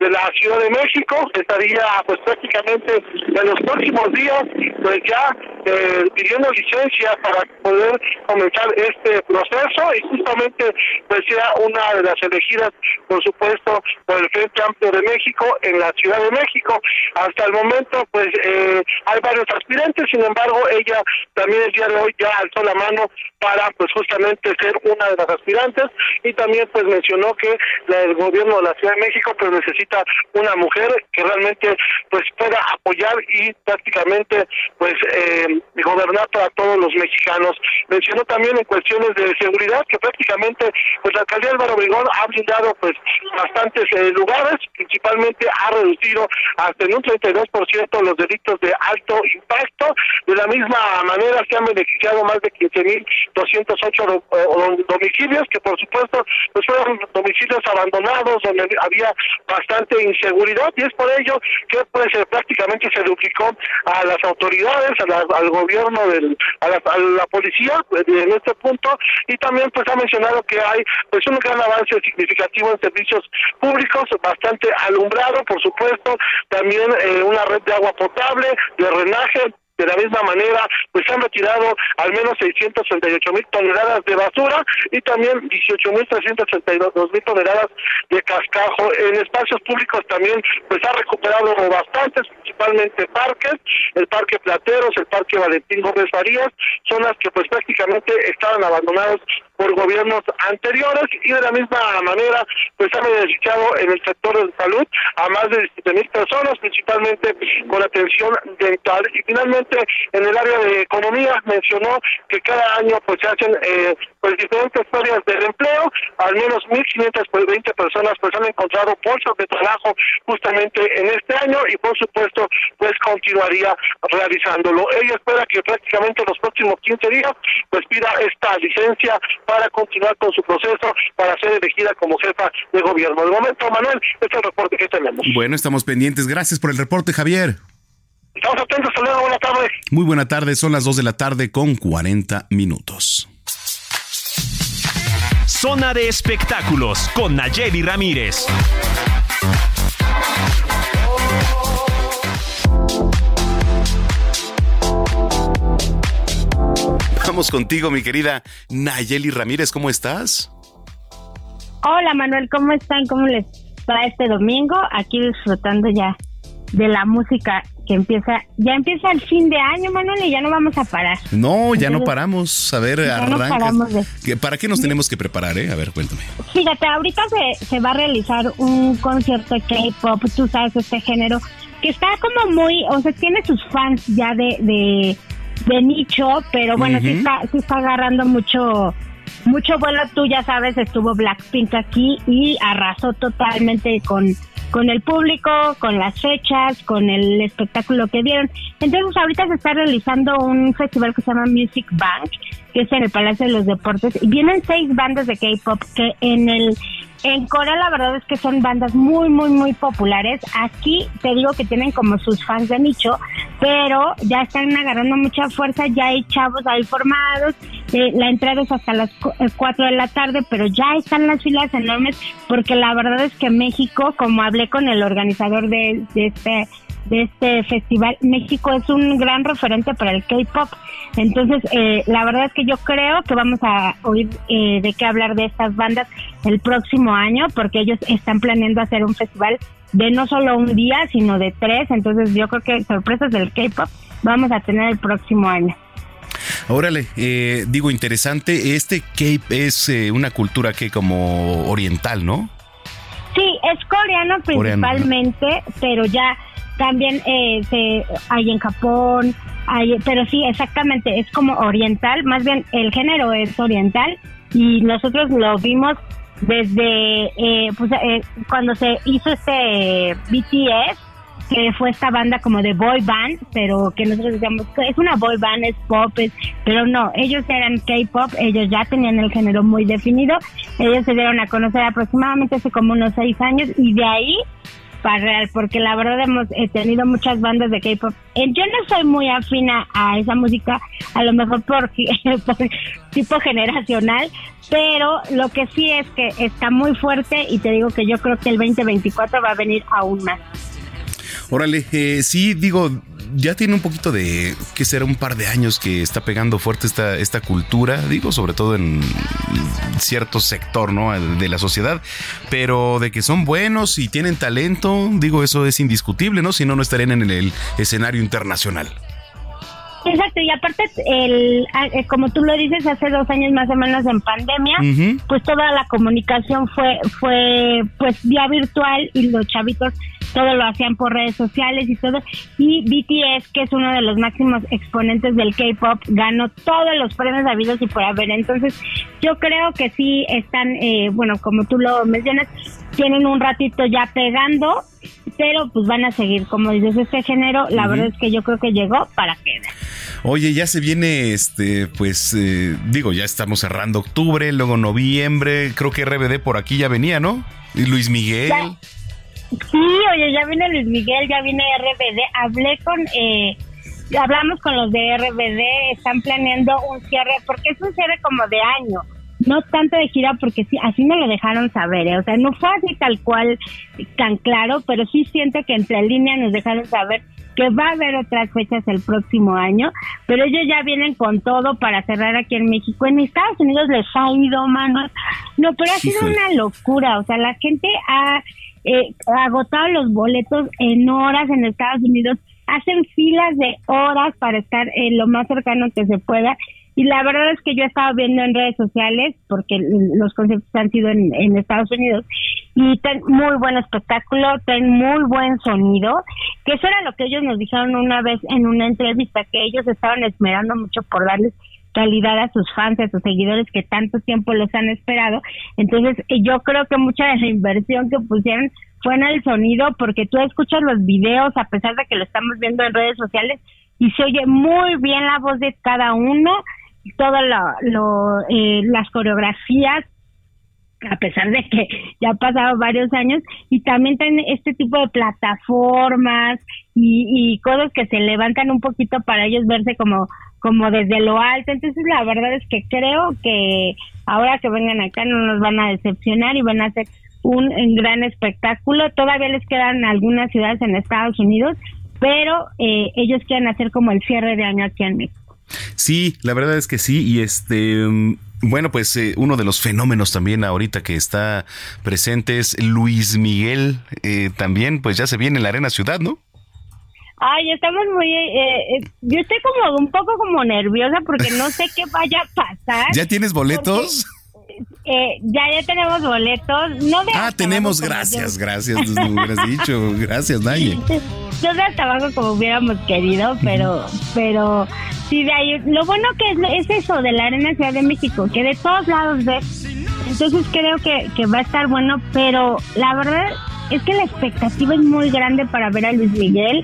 de la Ciudad de México estaría pues prácticamente en los próximos días pues ya eh, pidiendo licencia para poder comenzar este proceso y justamente pues sea una de las elegidas por supuesto por el Frente Amplio de México en la Ciudad de México. Hasta el momento pues eh, hay varios aspirantes sin embargo ella también el día de hoy ya alzó la mano para pues justamente ser una de las aspirantes y también pues mencionó que el gobierno de la Ciudad de México pues necesita una mujer que realmente pues pueda apoyar y prácticamente pues eh, gobernar para todos los mexicanos. Mencionó también en cuestiones de seguridad que prácticamente pues la alcaldía Álvaro Obregón ha blindado pues bastantes eh, lugares, principalmente ha reducido hasta en un 32% los delitos de alto impacto. De la misma manera se han beneficiado más de 15.208 eh, domicilios que por supuesto pues fueron domicilios abandonados donde había bastante inseguridad y es por ello que pues eh, prácticamente se duplicó a las autoridades, al gobierno, del, a, la, policía pues, en este punto y también pues ha mencionado que hay pues un gran avance significativo en servicios públicos, bastante alumbrado por supuesto, también eh, una red de agua potable, de drenaje, De la misma manera, pues han retirado al menos 638 mil toneladas de basura y también 18 mil 362 mil toneladas de cascajo. En espacios públicos también pues ha recuperado bastantes, principalmente parques, el Parque Plateros, el Parque Valentín Gómez Farías, zonas que pues prácticamente estaban abandonados por gobiernos anteriores y de la misma manera pues ha beneficiado en el sector de salud a más de 17 mil personas, principalmente con atención dental. Y finalmente en el área de economía mencionó que cada año pues se hacen eh, pues diferentes áreas del empleo, al menos 1.520 personas pues han encontrado bolsas de trabajo justamente en este año y por supuesto pues continuaría realizándolo. Ella espera que prácticamente en los próximos 15 días pues pida esta licencia para continuar con su proceso para ser elegida como jefa de gobierno. De momento, Manuel, este es el reporte que tenemos. Bueno, estamos pendientes. Gracias por el reporte, Javier. Estamos atentos, saludos, buena tarde. Muy buena tarde, son las 2 de la tarde con 40 minutos. Zona de espectáculos con Nayeli Ramírez. Vamos contigo, mi querida Nayeli Ramírez, ¿cómo estás? Hola Manuel, ¿cómo están? ¿Cómo les va este domingo? Aquí disfrutando ya de la música que empieza, ya empieza el fin de año, Manuel, y ya no vamos a parar. No, ya no paramos. A ver, no arranca. paramos de- ¿Qué- ¿Para qué nos tenemos que preparar, eh? A ver, cuéntame. Fíjate, ahorita se, se va a realizar un concierto de K-pop, tú sabes, este género, que está como muy, o sea, tiene sus fans ya de, de, de nicho, pero bueno, sí, está, sí está agarrando mucho mucho vuelo, tú ya sabes, estuvo Blackpink aquí y arrasó totalmente con, con el público, con las fechas, con el espectáculo que dieron. Entonces ahorita se está realizando un festival que se llama Music Bank, que es en el Palacio de los Deportes, y vienen seis bandas de K-pop que en el en Corea la verdad es que son bandas muy, muy, muy populares. Aquí te digo que tienen como sus fans de nicho, pero ya están agarrando mucha fuerza, ya hay chavos ahí formados. eh, la entrada es hasta las 4 de la tarde, pero ya están las filas enormes porque la verdad es que México, como hablé con el organizador de, de este de este festival, México es un gran referente para el K-pop. Entonces, eh, la verdad es que yo creo que vamos a oír eh, de qué hablar de estas bandas el próximo año, porque ellos están planeando hacer un festival de no solo un día, sino de tres. Entonces, yo creo que sorpresas del K-pop vamos a tener el próximo año. Órale, eh, digo, interesante. Este Cape es eh, una cultura que como oriental, ¿no? Sí, es coreano Coreano, ¿no? principalmente, pero ya también eh, se, hay en Japón, hay, pero sí, exactamente, es como oriental, más bien el género es oriental y nosotros lo vimos desde eh, pues, eh, cuando se hizo este BTS, que fue esta banda como de boy band, pero que nosotros decíamos es una boy band, es pop, es- pero no, ellos eran K-pop, ellos ya tenían el género muy definido, ellos se dieron a conocer aproximadamente hace como unos seis años y de ahí real, porque la verdad hemos eh, tenido muchas bandas de K-pop. Eh, yo no soy muy afina a esa música, a lo mejor por, por tipo generacional, pero lo que sí es que está muy fuerte y te digo que yo creo que el 2024 va a venir aún más. Órale, eh, sí, digo, ya tiene un poquito de, que será un par de años que está pegando fuerte esta, esta cultura, digo, sobre todo en cierto sector, ¿no? De la sociedad, pero de que son buenos y tienen talento, digo, eso es indiscutible, ¿no? Si no, no estarían en el escenario internacional. Exacto, y aparte, el, eh, como tú lo dices, hace dos años más o menos en pandemia, pues toda la comunicación fue, fue pues vía virtual y los chavitos todo lo hacían por redes sociales y todo. Y BTS, que es uno de los máximos exponentes del K-pop, ganó todos los premios habidos y por haber. Entonces, yo creo que sí están, eh, bueno, como tú lo mencionas, tienen un ratito ya pegando, pero pues van a seguir. Como dices, este género, la verdad es que yo creo que llegó para quedar. Oye, ya se viene, este, pues, eh, digo, ya estamos cerrando octubre, luego noviembre, creo que RBD por aquí ya venía, ¿no? Y Luis Miguel. Sí, oye, ya viene Luis Miguel, ya viene RBD. Hablé con, eh, hablamos con los de RBD, están planeando un cierre, porque es un cierre como de año, no tanto de gira, porque sí, así me lo dejaron saber, ¿eh? o sea, no fue así tal cual, tan claro, pero sí siento que entre líneas nos dejaron saber que va a haber otras fechas el próximo año, pero ellos ya vienen con todo para cerrar aquí en México. En Estados Unidos les ha ido, manos. No, pero ha sido una locura. O sea, la gente ha eh, agotado los boletos en horas en Estados Unidos. Hacen filas de horas para estar en lo más cercano que se pueda y la verdad es que yo he estado viendo en redes sociales, porque los conciertos han sido en, Estados Unidos, y ten muy buen espectáculo, ten muy buen sonido, que eso era lo que ellos nos dijeron una vez en una entrevista, que ellos estaban esperando mucho por darles calidad a sus fans, a sus seguidores que tanto tiempo los han esperado. Entonces, yo creo que mucha de la inversión que pusieron fue en el sonido, porque tú escuchas los videos, a pesar de que lo estamos viendo en redes sociales, y se oye muy bien la voz de cada uno todas lo, eh, las coreografías a pesar de que ya han pasado varios años y también tienen este tipo de plataformas y, y cosas que se levantan un poquito para ellos verse como como desde lo alto. Entonces la verdad es que creo que ahora que vengan acá no nos van a decepcionar y van a hacer un, un gran espectáculo. Todavía les quedan algunas ciudades en Estados Unidos pero eh, ellos quieren hacer como el cierre de año aquí en México Sí, la verdad es que sí. Y este, bueno, pues eh, uno de los fenómenos también ahorita que está presente es Luis Miguel. Eh, también, pues ya se viene en la Arena Ciudad, ¿no? Ay, estamos muy... Eh, yo estoy como un poco como nerviosa porque no sé qué vaya a pasar. ¿Ya tienes boletos? Ya, ya tenemos boletos. No ah, tenemos, gracias, gracias, me hubieras dicho. Gracias, Naye. Yo de hasta como hubiéramos querido, pero, pero Sí, de ahí. Lo bueno que es, eso de la Arena Ciudad de México, que de todos lados ves. Entonces creo que, que va a estar bueno, pero la verdad es que la expectativa es muy grande para ver a Luis Miguel.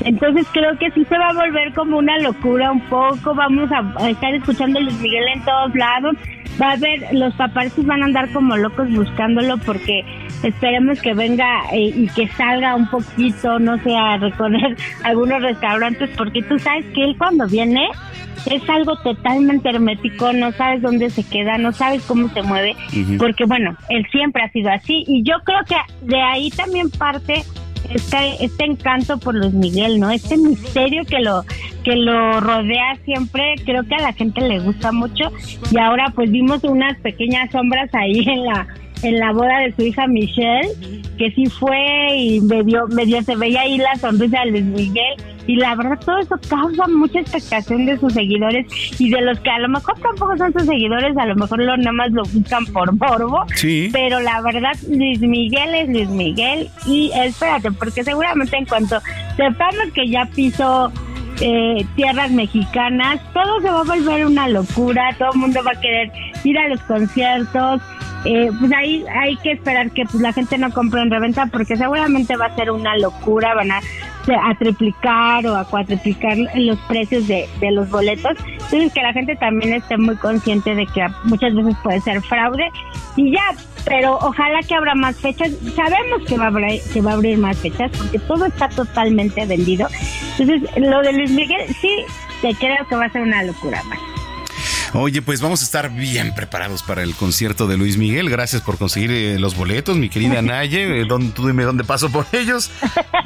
Entonces creo que sí se va a volver como una locura un poco. Vamos a, estar escuchando a Luis Miguel en todos lados. Va a haber, los paparazzis van a andar como locos buscándolo porque esperemos que venga eh, y que salga un poquito, no sé, a recorrer algunos restaurantes, porque tú sabes que él cuando viene es algo totalmente hermético, no sabes dónde se queda, no sabes cómo se mueve, porque bueno, él siempre ha sido así y yo creo que de ahí también parte este, este encanto por Luis Miguel, ¿no? Este misterio que lo que lo rodea siempre, creo que a la gente le gusta mucho y ahora pues vimos unas pequeñas sombras ahí en la en la boda de su hija Michelle, que sí fue y medio, medio se veía ahí la sonrisa de Luis Miguel. Y la verdad, todo eso causa mucha expectación de sus seguidores y de los que a lo mejor tampoco son sus seguidores, a lo mejor lo, nada más lo buscan por morbo. Sí. Pero la verdad, Luis Miguel es Luis Miguel. Y espérate, porque seguramente en cuanto sepamos que ya pisó eh, tierras mexicanas, todo se va a volver una locura, todo el mundo va a querer ir a los conciertos, eh, pues ahí hay que esperar que pues, la gente no compre en reventa porque seguramente va a ser una locura, van a, triplicar o a cuatriplicar los precios de, de los boletos. Entonces que la gente también esté muy consciente de que muchas veces puede ser fraude y ya, pero ojalá que abra más fechas. Sabemos que va a abrir, que va a abrir más fechas porque todo está totalmente vendido. Entonces lo de Luis Miguel sí, te creo que va a ser una locura más. Oye, pues vamos a estar bien preparados para el concierto de Luis Miguel. Gracias por conseguir eh, los boletos, mi querida Naye. Eh, tú dime dónde paso por ellos.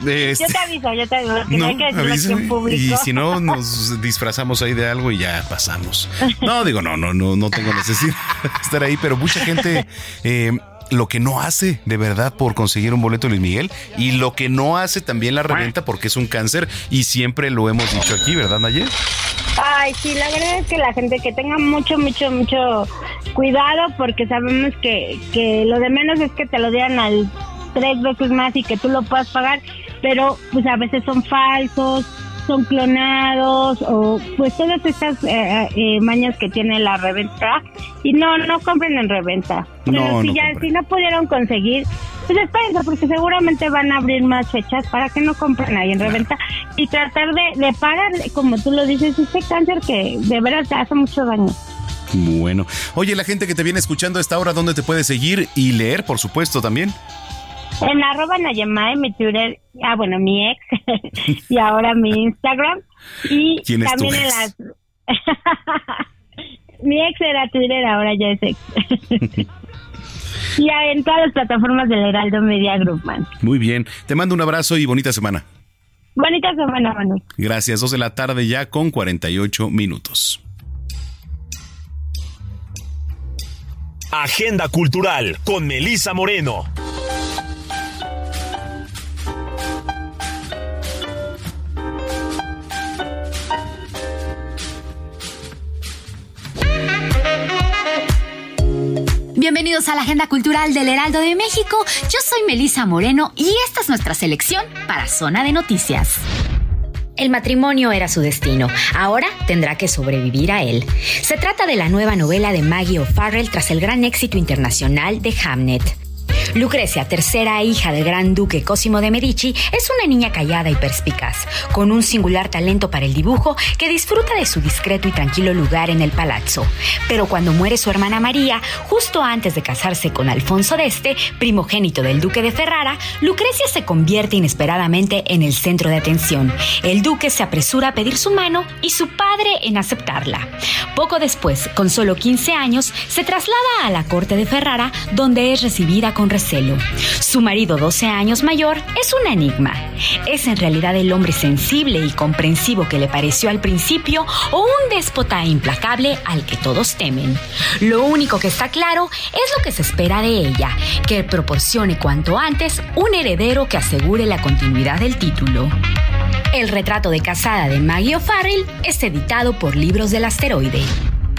Este, yo te aviso, yo te aviso. no, hay que Y si no, nos disfrazamos ahí de algo y ya pasamos. No, digo, no, no, no, no tengo necesidad de estar ahí, pero mucha gente... Eh, lo que no hace de verdad por conseguir un boleto Luis Miguel y lo que no hace también la reventa porque es un cáncer y siempre lo hemos dicho aquí, ¿verdad, Naye? Ay, sí, la verdad es que la gente que tenga mucho, mucho, mucho cuidado porque sabemos que, que lo de menos es que te lo dieran al tres veces más y que tú lo puedas pagar, pero pues a veces son falsos, son clonados o pues todas estas eh, eh, mañas que tiene la reventa y no, no compren en reventa. Pero si ya, si no pudieron conseguir pues espérense, porque seguramente van a abrir más fechas para que no compren ahí en reventa y tratar de, de parar, como tú lo dices, este cáncer que de verdad te hace mucho daño. Bueno. Oye, la gente que te viene escuchando a esta hora, ¿dónde te puede seguir y leer, por supuesto, también? En arroba Nayamae, mi Twitter, ah, bueno, mi ex, y ahora mi Instagram. Y también en las... mi ex era Twitter, ahora ya es ex. y en todas las plataformas del Heraldo Media Group, man. Muy bien. Te mando un abrazo y bonita semana. Bonita semana, Manuel. Gracias, dos de la tarde ya con 48 minutos. Agenda Cultural con Melisa Moreno. Bienvenidos a la Agenda Cultural del Heraldo de México. Yo soy Melisa Moreno y esta es nuestra selección para Zona de Noticias. El matrimonio era su destino. Ahora tendrá que sobrevivir a él. Se trata de la nueva novela de Maggie O'Farrell tras el gran éxito internacional de Hamnet. Lucrecia, tercera hija del gran duque Cosimo de Medici, es una niña callada y perspicaz, con un singular talento para el dibujo que disfruta de su discreto y tranquilo lugar en el palazzo. Pero cuando muere su hermana María, justo antes de casarse con Alfonso d'Este, primogénito del duque de Ferrara, Lucrecia se convierte inesperadamente en el centro de atención. El duque se apresura a pedir su mano y su padre en aceptarla. Poco después, con solo 15 años, se traslada a la corte de Ferrara, donde es recibida con Su marido, 12 años mayor, es un enigma. ¿Es en realidad el hombre sensible y comprensivo que le pareció al principio o un déspota implacable al que todos temen? Lo único que está claro es lo que se espera de ella, que proporcione cuanto antes un heredero que asegure la continuidad del título. El retrato de casada de Maggie O'Farrell es editado por Libros del Asteroide.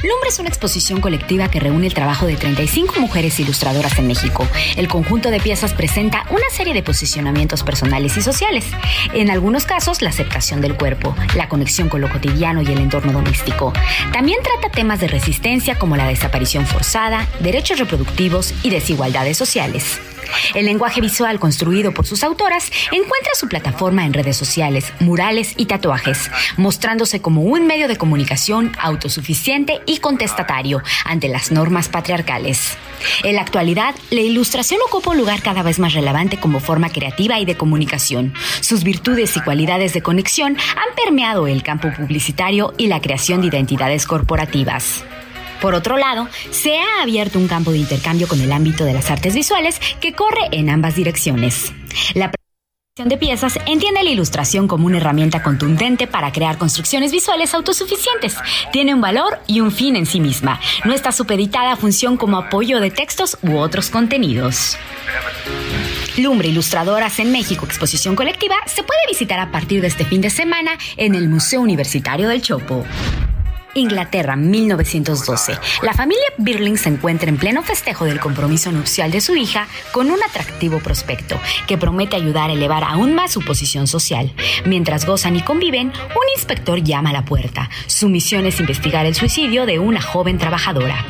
Lumbre es una exposición colectiva que reúne el trabajo de 35 mujeres ilustradoras en México. El conjunto de piezas presenta una serie de posicionamientos personales y sociales. En algunos casos, la aceptación del cuerpo, la conexión con lo cotidiano y el entorno doméstico. También trata temas de resistencia como la desaparición forzada, derechos reproductivos y desigualdades sociales. El lenguaje visual construido por sus autoras encuentra su plataforma en redes sociales, murales y tatuajes, mostrándose como un medio de comunicación autosuficiente y contestatario ante las normas patriarcales. En la actualidad, la ilustración ocupa un lugar cada vez más relevante como forma creativa y de comunicación. Sus virtudes y cualidades de conexión han permeado el campo publicitario y la creación de identidades corporativas. Por otro lado, se ha abierto un campo de intercambio con el ámbito de las artes visuales que corre en ambas direcciones. La de piezas entiende la ilustración como una herramienta contundente para crear construcciones visuales autosuficientes. Tiene un valor y un fin en sí misma. No está supeditada a función como apoyo de textos u otros contenidos. Lumbre Ilustradoras en México, exposición colectiva, se puede visitar a partir de este fin de semana en el Museo Universitario del Chopo. Inglaterra, 1912. La familia Birling se encuentra en pleno festejo del compromiso nupcial de su hija con un atractivo prospecto que promete ayudar a elevar aún más su posición social. Mientras gozan y conviven, un inspector llama a la puerta. Su misión es investigar el suicidio de una joven trabajadora.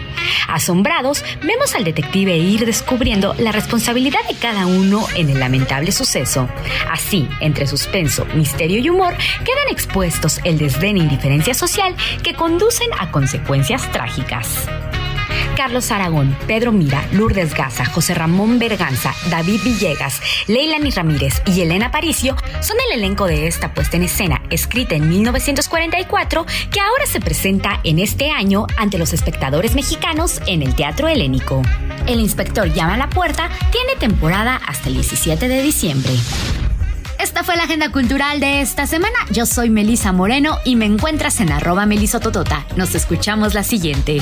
Asombrados, vemos al detective ir descubriendo la responsabilidad de cada uno en el lamentable suceso. Así, entre suspenso, misterio y humor, quedan expuestos el desdén e indiferencia social que conducen a consecuencias trágicas. Carlos Aragón, Pedro Mira, Lourdes Gaza, José Ramón Berganza, David Villegas, Leilani Ramírez y Elena Paricio son el elenco de esta puesta en escena, escrita en 1944, que ahora se presenta en este año ante los espectadores mexicanos en el Teatro Helénico. El inspector llama a la puerta tiene temporada hasta el 17 de diciembre. Esta fue la agenda cultural de esta semana. Yo soy Melisa Moreno y me encuentras en arroba melisototota. Nos escuchamos la siguiente.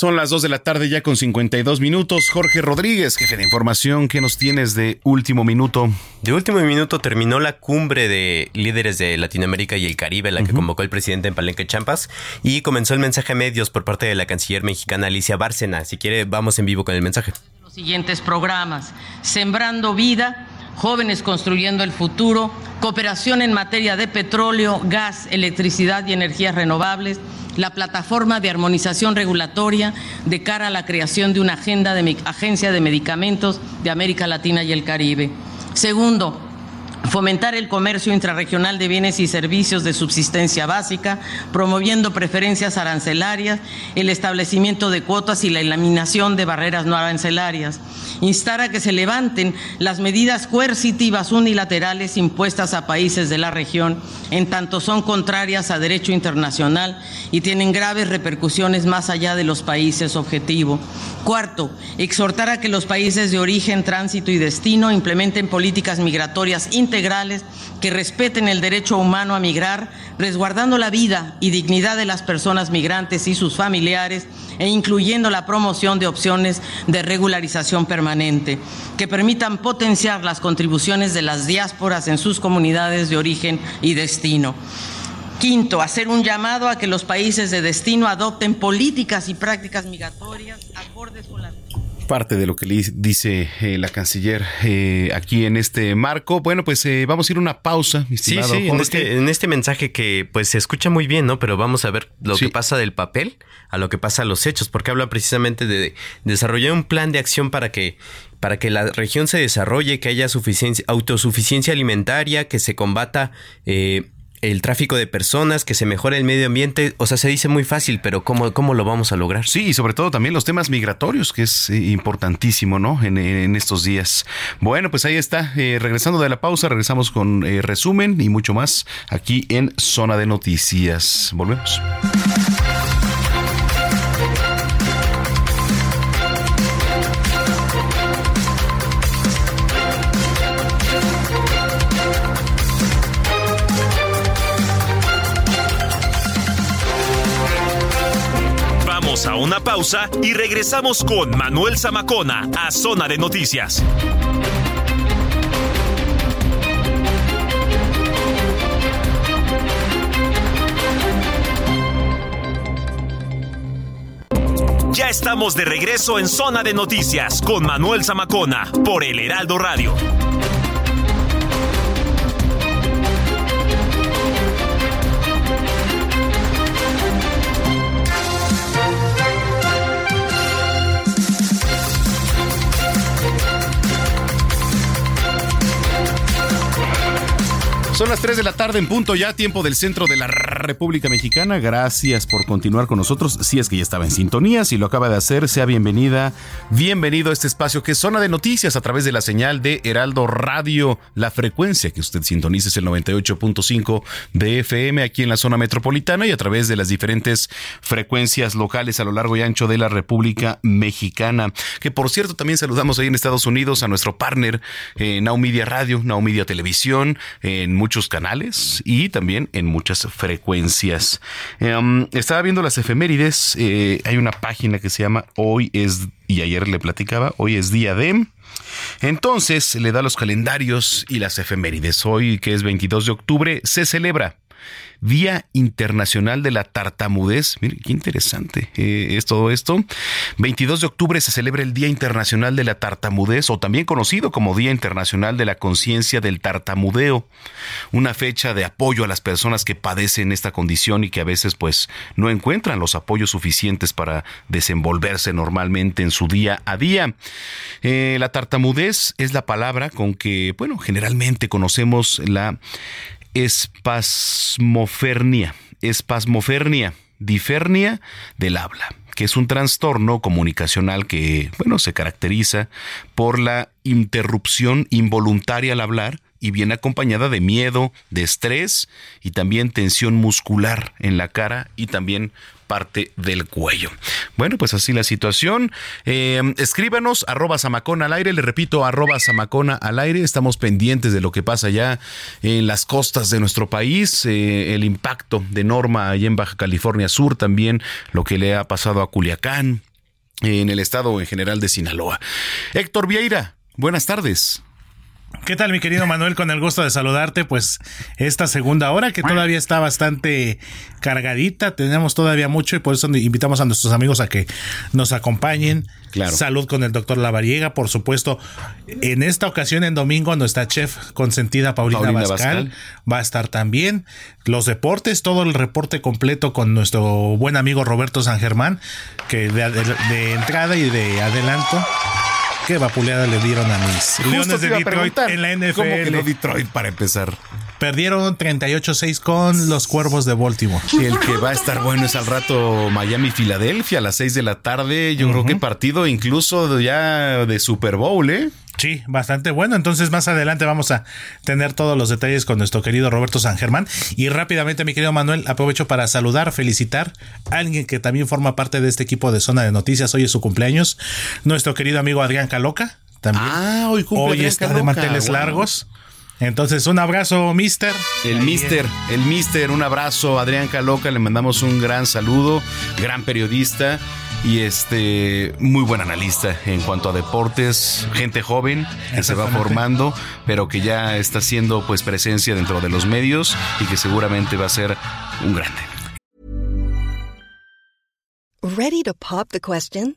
Son las 2 de la tarde ya con 52 minutos. Jorge Rodríguez, jefe de información, ¿qué nos tienes de último minuto? De último minuto terminó la cumbre de líderes de Latinoamérica y el Caribe, la que convocó el presidente en Palenque Champas, y comenzó el mensaje a medios por parte de la canciller mexicana Alicia Bárcena. Si quiere, vamos en vivo con el mensaje. Los siguientes programas, Sembrando Vida, Jóvenes Construyendo el Futuro, Cooperación en materia de petróleo, gas, electricidad y energías renovables, la plataforma de armonización regulatoria de cara a la creación de una agenda de agencia de medicamentos de América Latina y el Caribe. Segundo, fomentar el comercio intrarregional de bienes y servicios de subsistencia básica, promoviendo preferencias arancelarias, el establecimiento de cuotas y la eliminación de barreras no arancelarias, instar a que se levanten las medidas coercitivas unilaterales impuestas a países de la región, en tanto son contrarias a derecho internacional y tienen graves repercusiones más allá de los países objetivo. Cuarto, exhortar a que los países de origen, tránsito y destino implementen políticas migratorias integrales que respeten el derecho humano a migrar, resguardando la vida y dignidad de las personas migrantes y sus familiares e incluyendo la promoción de opciones de regularización permanente que permitan potenciar las contribuciones de las diásporas en sus comunidades de origen y destino. Quinto, hacer un llamado a que los países de destino adopten políticas y prácticas migratorias acordes con las parte de lo que le dice eh, la canciller eh, aquí en este marco. Bueno, pues eh, vamos a ir a una pausa, mi Sí, sí, en este, en este, mensaje que pues se escucha muy bien, ¿no? Pero vamos a ver lo que pasa del papel a lo que pasa a los hechos, porque habla precisamente de desarrollar un plan de acción para que para que la región se desarrolle, que haya suficiencia, autosuficiencia alimentaria, que se combata eh, el tráfico de personas, que se mejore el medio ambiente. O sea, se dice muy fácil, pero ¿cómo, cómo lo vamos a lograr? Sí, y sobre todo también los temas migratorios, que es eh, importantísimo, ¿no? En, estos días. Bueno, pues ahí está. Eh, regresando de la pausa, regresamos con eh, resumen y mucho más aquí en Zona de Noticias. Volvemos. Una pausa y regresamos con Manuel Zamacona a Zona de Noticias. Ya estamos de regreso en Zona de Noticias con Manuel Zamacona por el Heraldo Radio. Son las 3 de la tarde en punto ya, tiempo del centro de la República Mexicana. Gracias por continuar con nosotros. Si es que ya estaba en sintonía, si lo acaba de hacer, sea bienvenida, bienvenido a este espacio que es zona de noticias a través de la señal de Heraldo Radio. La frecuencia que usted sintoniza es el 98.5 de FM aquí en la zona metropolitana y a través de las diferentes frecuencias locales a lo largo y ancho de la República Mexicana. Que por cierto, también saludamos ahí en Estados Unidos a nuestro partner eh, Radio, Now Media Televisión, canales y también en muchas frecuencias. Em, estaba viendo las efemérides. Eh, hay una página que se llama Hoy es, y ayer le platicaba, hoy es día de... Entonces le da los calendarios y las efemérides. Hoy, que es 22 de octubre, se celebra Día Internacional de la Tartamudez. Mire, qué interesante eh, es todo esto. 22 de octubre se celebra el Día Internacional de la Tartamudez, o también conocido como Día Internacional de la Conciencia del Tartamudeo. Una fecha de apoyo a las personas que padecen esta condición y que a veces pues no encuentran los apoyos suficientes para desenvolverse normalmente en su día a día. Eh, la tartamudez es la palabra con que, bueno, generalmente conocemos la espasmofernia, espasmofernia, difernia del habla que es un trastorno comunicacional que, bueno, se caracteriza por la interrupción involuntaria al hablar y viene acompañada de miedo, de estrés y también tensión muscular en la cara y también parte del cuello. Bueno, pues así la situación. Eh, escríbanos, arroba Samacona al aire, le repito, arroba Samacona al aire. Estamos pendientes de lo que pasa ya en las costas de nuestro país, eh, el impacto de Norma allá en Baja California Sur, también lo que le ha pasado a Culiacán, en el estado en general de Sinaloa. Héctor Vieira, buenas tardes. ¿Qué tal, mi querido Manuel? Con el gusto de saludarte, pues esta segunda hora que todavía está bastante cargadita, tenemos todavía mucho y por eso invitamos a nuestros amigos a que nos acompañen. Claro. Salud con el doctor Lavariega, por supuesto. En esta ocasión, en domingo, nuestra chef consentida Paulina, Paulina va a estar también. Los deportes, todo el reporte completo con nuestro buen amigo Roberto San Germán, que de entrada y de adelanto qué vapuleada le dieron a mis Justo Leones de Detroit en la NFL. ¿Cómo que no Detroit para empezar? Perdieron 38-6 con los Cuervos de Baltimore. Y el que va a estar bueno es al rato Miami-Filadelfia a las 6 de la tarde. Yo creo que partido incluso ya de Super Bowl, ¿eh? Sí, bastante bueno. Entonces más adelante vamos a tener todos los detalles con nuestro querido Roberto San Germán. Y rápidamente, mi querido Manuel, aprovecho para saludar, felicitar a alguien que también forma parte de este equipo de Zona de Noticias. Hoy es su cumpleaños. Nuestro querido amigo Adrián Caloca. También. Ah, hoy cumple Adrián está de manteles wow. largos. Entonces, un abrazo, mister. El mister, el mister, un abrazo Adrián Caloca, le mandamos un gran saludo, gran periodista y este muy buen analista en cuanto a deportes, gente joven que se va formando, pero que ya está haciendo pues presencia dentro de los medios y que seguramente va a ser un grande. Ready to pop the question?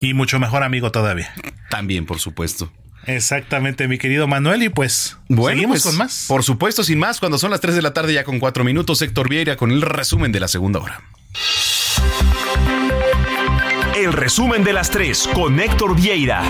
Y mucho mejor amigo todavía. También, por supuesto. Exactamente, mi querido Manuel. Y pues, Bueno, seguimos pues, con más. Por supuesto, sin más, cuando son las 3 de la tarde ya con 4 minutos, Héctor Vieira con el resumen de la segunda hora. El resumen de las 3 con Héctor Vieira.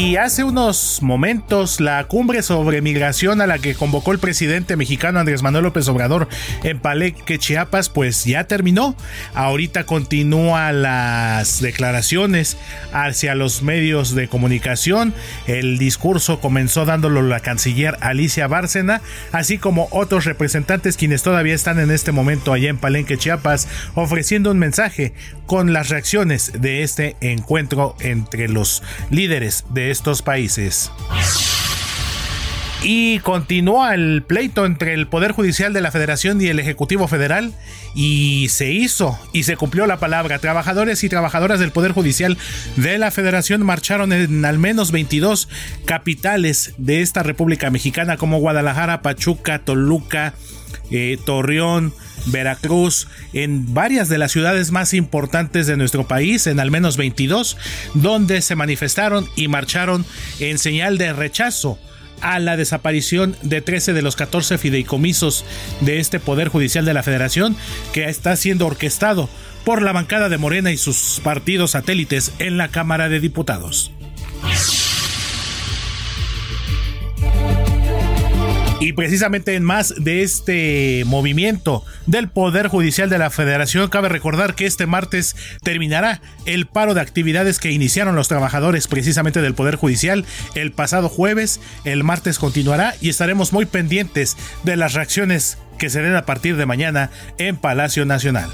Y hace unos momentos la cumbre sobre migración a la que convocó el presidente mexicano Andrés Manuel López Obrador en Palenque, Chiapas, pues ya terminó. Ahorita continúa las declaraciones hacia los medios de comunicación. El discurso comenzó dándolo la canciller Alicia Bárcena, así como otros representantes quienes todavía están en este momento allá en Palenque, Chiapas, ofreciendo un mensaje con las reacciones de este encuentro entre los líderes de estos países. Y continúa el pleito entre el Poder Judicial de la Federación y el Ejecutivo Federal y se hizo y se cumplió la palabra. Trabajadores y trabajadoras del Poder Judicial de la Federación marcharon en al menos 22 capitales de esta República Mexicana como Guadalajara, Pachuca, Toluca, eh, Torreón, Veracruz, en varias de las ciudades más importantes de nuestro país, en al menos 22, donde se manifestaron y marcharon en señal de rechazo a la desaparición de 13 de los 14 fideicomisos de este Poder Judicial de la Federación que está siendo orquestado por la bancada de Morena y sus partidos satélites en la Cámara de Diputados. Y precisamente en más de este movimiento del Poder Judicial de la Federación, cabe recordar que este martes terminará el paro de actividades que iniciaron los trabajadores precisamente del Poder Judicial el pasado jueves. El martes continuará y estaremos muy pendientes de las reacciones que se den a partir de mañana en Palacio Nacional.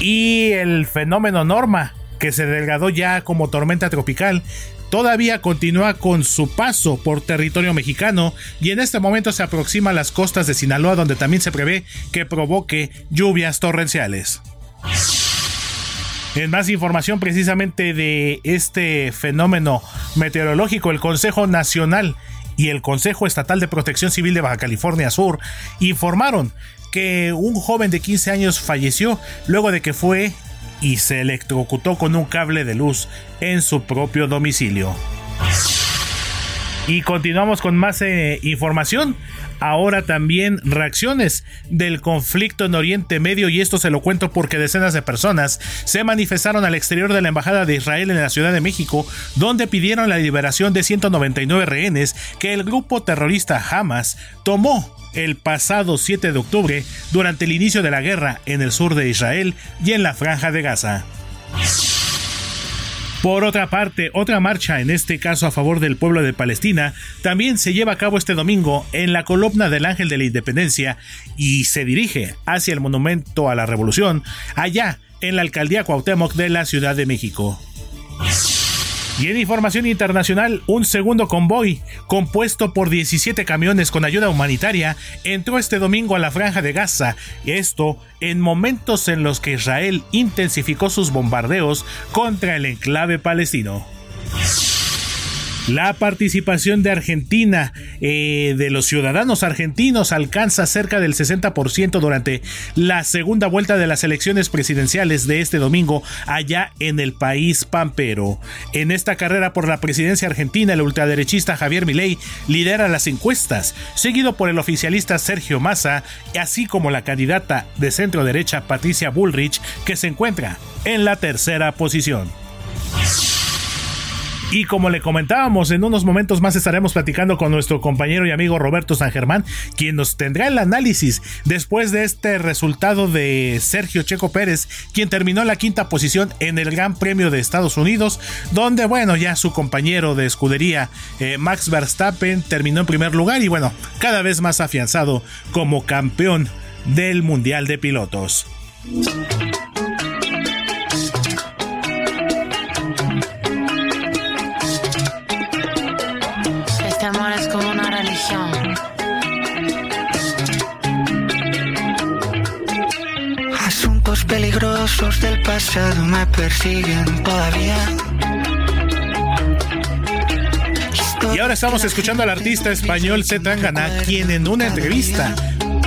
Y el fenómeno Norma, que se delgadó ya como tormenta tropical, todavía continúa con su paso por territorio mexicano y en este momento se aproxima a las costas de Sinaloa donde también se prevé que provoque lluvias torrenciales. En más información precisamente de este fenómeno meteorológico, el Consejo Nacional y el Consejo Estatal de Protección Civil de Baja California Sur informaron que un joven de 15 años falleció luego de que fue y se electrocutó con un cable de luz en su propio domicilio. Y continuamos con más eh, información. Ahora también reacciones del conflicto en Oriente Medio y esto se lo cuento porque decenas de personas se manifestaron al exterior de la Embajada de Israel en la Ciudad de México donde pidieron la liberación de 199 rehenes que el grupo terrorista Hamas tomó el pasado 7 de octubre durante el inicio de la guerra en el sur de Israel y en la franja de Gaza. Por otra parte, otra marcha, en este caso a favor del pueblo de Palestina, también se lleva a cabo este domingo en la columna del Ángel de la Independencia y se dirige hacia el Monumento a la Revolución, allá en la alcaldía Cuauhtémoc de la Ciudad de México. Y en información internacional, un segundo convoy, compuesto por 17 camiones con ayuda humanitaria, entró este domingo a la franja de Gaza, esto en momentos en los que Israel intensificó sus bombardeos contra el enclave palestino. La participación de Argentina, eh, de los ciudadanos argentinos, alcanza cerca del 60% durante la segunda vuelta de las elecciones presidenciales de este domingo allá en el país pampero. En esta carrera por la presidencia argentina, el ultraderechista Javier Milei lidera las encuestas, seguido por el oficialista Sergio Massa, así como la candidata de centro derecha Patricia Bullrich, que se encuentra en la tercera posición. Y como le comentábamos, en unos momentos más estaremos platicando con nuestro compañero y amigo Roberto San Germán, quien nos tendrá el análisis después de este resultado de Sergio Checo Pérez, quien terminó la quinta posición en el Gran Premio de Estados Unidos, donde, bueno, ya su compañero de escudería, eh, Max Verstappen, terminó en primer lugar y, bueno, cada vez más afianzado como campeón del Mundial de Pilotos. Del pasado me persiguen todavía. Y ahora estamos escuchando al artista español Zetangana, quien en una entrevista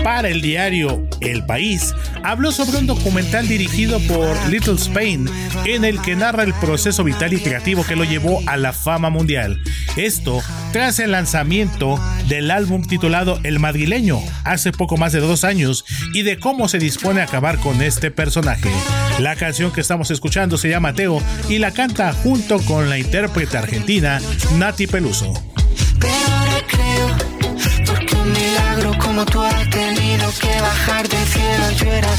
para el diario El País, habló sobre un documental dirigido por Little Spain en el que narra el proceso vital y creativo que lo llevó a la fama mundial. Esto tras el lanzamiento del álbum titulado El Madrileño hace poco más de dos años y de cómo se dispone a acabar con este personaje. La canción que estamos escuchando se llama Teo y la canta junto con la intérprete argentina Nati Peluso como tú has tenido que bajar del cielo, yo era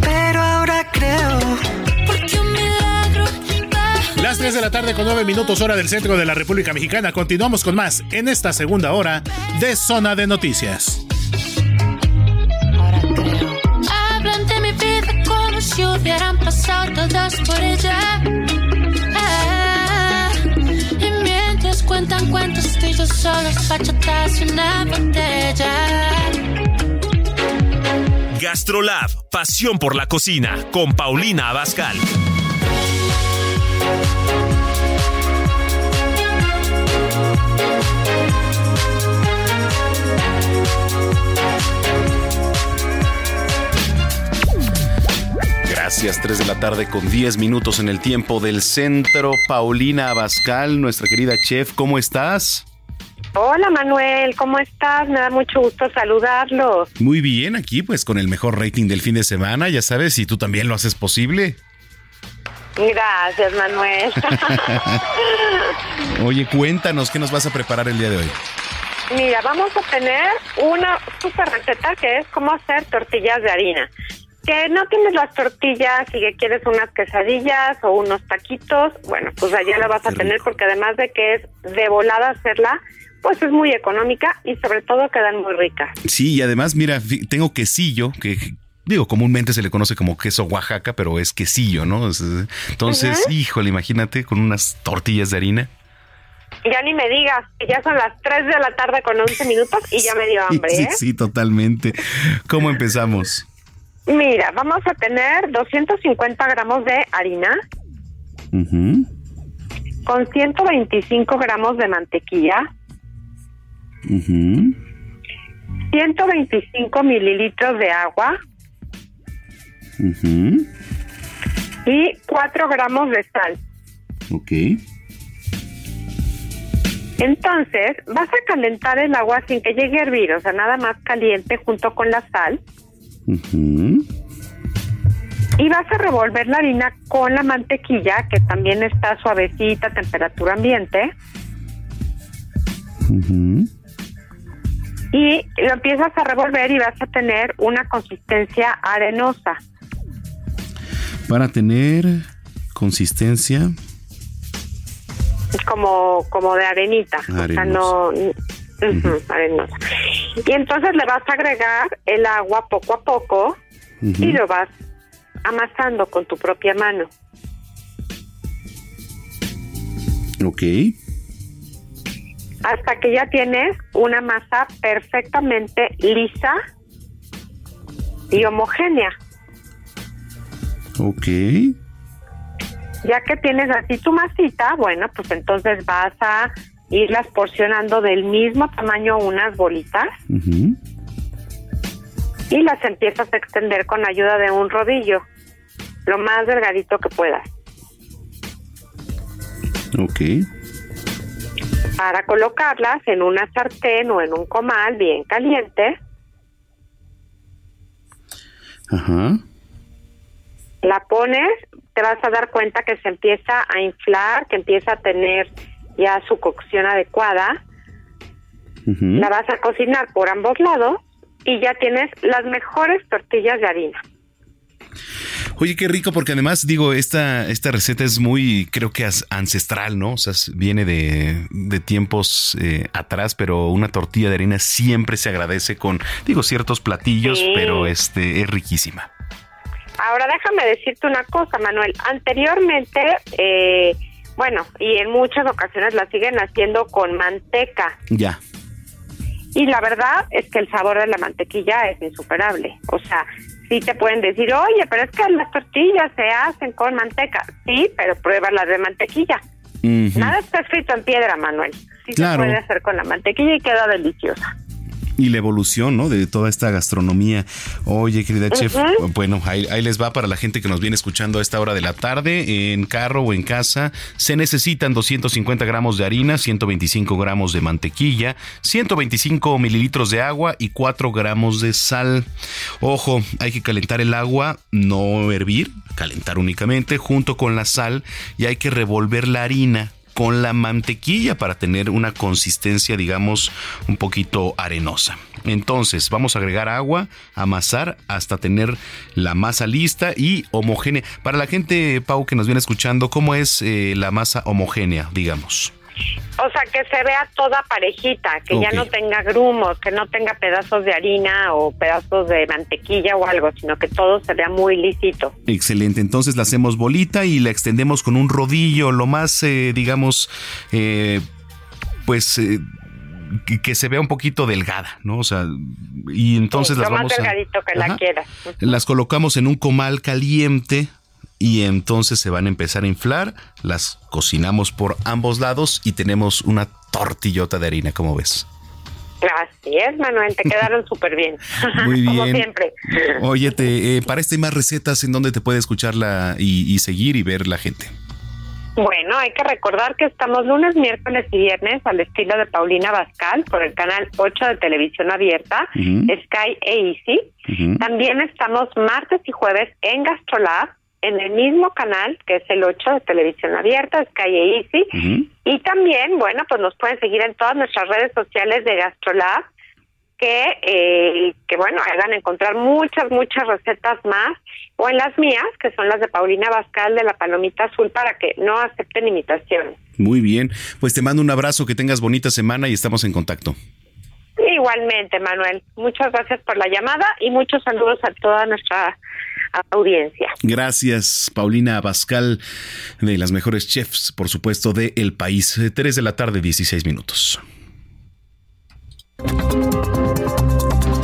Pero ahora creo, porque un milagro. Las 3 de la tarde con 9 minutos hora del centro de la República Mexicana. Continuamos con más en esta segunda hora de Zona de Noticias. Hablan de mi vida como si hubieran pasado todas por ella. Solos, fachatas y una botella. Gastrolab, pasión por la cocina, con Paulina Abascal. Gracias, 3 de la tarde con 10 minutos en el tiempo del centro. Paulina Abascal, nuestra querida chef, ¿cómo estás? Hola Manuel, ¿cómo estás? Me da mucho gusto saludarlo. Muy bien, aquí pues con el mejor rating del fin de semana, ya sabes, y tú también lo haces posible. Gracias Manuel. Oye, cuéntanos, ¿qué nos vas a preparar el día de hoy? Mira, vamos a tener una super receta que es cómo hacer tortillas de harina que no tienes las tortillas y que quieres unas quesadillas o unos taquitos, bueno, pues allá la vas a tener porque además de que es de volada hacerla, pues es muy económica y sobre todo quedan muy ricas. Sí, y además, mira, tengo quesillo, que digo, comúnmente se le conoce como queso Oaxaca, pero es quesillo, ¿no? Entonces, híjole, imagínate con unas tortillas de harina. Ya ni me digas, que ya son las 3 de la tarde con 11 minutos y ya me dio hambre. Sí, ¿eh? sí, totalmente. ¿Cómo empezamos? Mira, vamos a tener 250 gramos de harina con 125 gramos de mantequilla, 125 mililitros de agua y 4 gramos de sal. Ok. Entonces, vas a calentar el agua sin que llegue a hervir, o sea, nada más caliente junto con la sal. Y vas a revolver la harina con la mantequilla, que también está suavecita a temperatura ambiente. Y lo empiezas a revolver y vas a tener una consistencia arenosa. Para tener consistencia. Como, como de arenita. O sea, no. arenosa. Y entonces le vas a agregar el agua poco a poco y lo vas amasando con tu propia mano. Ok. Hasta que ya tienes una masa perfectamente lisa y homogénea. Ok. Ya que tienes así tu masita, bueno, pues entonces vas a irlas porcionando del mismo tamaño unas bolitas y las empiezas a extender con ayuda de un rodillo, lo más delgadito que puedas, Ok. Para colocarlas en una sartén o en un comal bien caliente. Ajá. La pones, te vas a dar cuenta que se empieza a inflar, que empieza a tener ya su cocción adecuada. La vas a cocinar por ambos lados y ya tienes las mejores tortillas de harina. Oye, qué rico, porque además, digo, esta, esta receta es muy, creo que ancestral, ¿no? O sea, viene de, de tiempos eh, atrás, pero una tortilla de harina siempre se agradece con, digo, ciertos platillos, Sí. pero este es riquísima. Ahora déjame decirte una cosa, Manuel. Anteriormente, eh, bueno, y en muchas ocasiones la siguen haciendo con manteca. Ya. Y la verdad es que el sabor de la mantequilla es insuperable. O sea, sí te pueden decir, oye, pero es que las tortillas se hacen con manteca. Sí, pero prueba las de mantequilla. Nada está escrito en piedra, Manuel. Sí Claro. se puede hacer con la mantequilla y queda deliciosa. Y la evolución, ¿no? De toda esta gastronomía. Oye, querida chef, bueno, ahí, ahí les va para la gente que nos viene escuchando a esta hora de la tarde, en carro o en casa. Se necesitan 250 gramos de harina, 125 gramos de mantequilla, 125 mililitros de agua y 4 gramos de sal. Ojo, hay que calentar el agua, no hervir, calentar únicamente, junto con la sal y hay que revolver la harina con la mantequilla para tener una consistencia, digamos, un poquito arenosa. Entonces, vamos a agregar agua, amasar hasta tener la masa lista y homogénea. Para la gente, Pau, que nos viene escuchando, ¿cómo es eh, la masa homogénea, digamos? O sea, que se vea toda parejita, que ya no tenga grumos, que no tenga pedazos de harina o pedazos de mantequilla o algo, sino que todo se vea muy lisito. Excelente, entonces la hacemos bolita y la extendemos con un rodillo, lo más, eh, digamos, eh, pues... eh, que, se vea un poquito delgada, ¿no? O sea, y entonces Sí, las lo vamos más a... delgadito que la quieras. Las colocamos en un comal caliente y entonces se van a empezar a inflar. Las cocinamos por ambos lados y tenemos una tortillota de harina, como ves. Así es, Manuel, te quedaron súper bien. Muy Como bien. siempre. Oye, te, eh, para este más recetas, ¿en dónde te puede escucharla y, y seguir y ver la gente? Bueno, hay que recordar que estamos lunes, miércoles y viernes al estilo de Paulina Bascal por el canal 8 de televisión abierta. Sky e Easy. También estamos martes y jueves en Gastrolab, en el mismo canal que es el 8 de televisión abierta, Sky e Easy. Y también, bueno, pues nos pueden seguir en todas nuestras redes sociales de Gastrolab, que, eh, que bueno, ahí van a encontrar muchas, muchas recetas más, o en las mías, que son las de Paulina Bascal de la Palomita Azul, para que no acepten imitaciones. Muy bien, pues te mando un abrazo, que tengas bonita semana y estamos en contacto. Igualmente, Manuel, muchas gracias por la llamada y muchos saludos a toda nuestra audiencia. Gracias, Paulina Abascal, de las mejores chefs, por supuesto, de El País. 3 de la tarde, 16 minutos.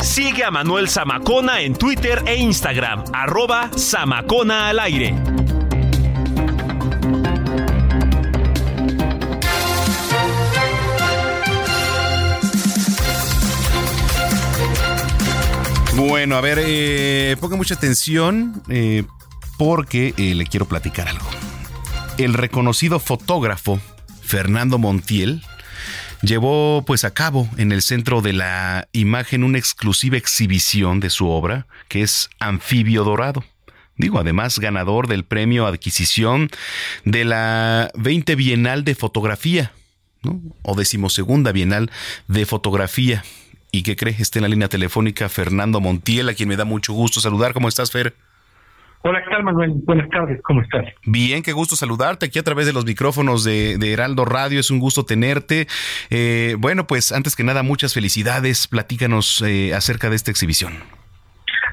Sigue a Manuel Zamacona en Twitter e Instagram, arroba Zamacona al aire. Bueno, a ver, eh, ponga mucha atención eh, porque eh, le quiero platicar algo. El reconocido fotógrafo Fernando Montiel llevó pues a cabo en el centro de la imagen una exclusiva exhibición de su obra que es Anfibio Dorado. Digo, además ganador del premio adquisición de la 20 Bienal de Fotografía, ¿no? o decimosegunda Bienal de Fotografía. ¿Y qué cree? Está en la línea telefónica Fernando Montiel, a quien me da mucho gusto saludar. ¿Cómo estás, Fer? Hola, ¿qué tal, Manuel? Buenas tardes, ¿cómo estás? Bien, qué gusto saludarte aquí a través de los micrófonos de, de Heraldo Radio. Es un gusto tenerte. Eh, bueno, pues antes que nada, muchas felicidades. Platícanos eh, acerca de esta exhibición.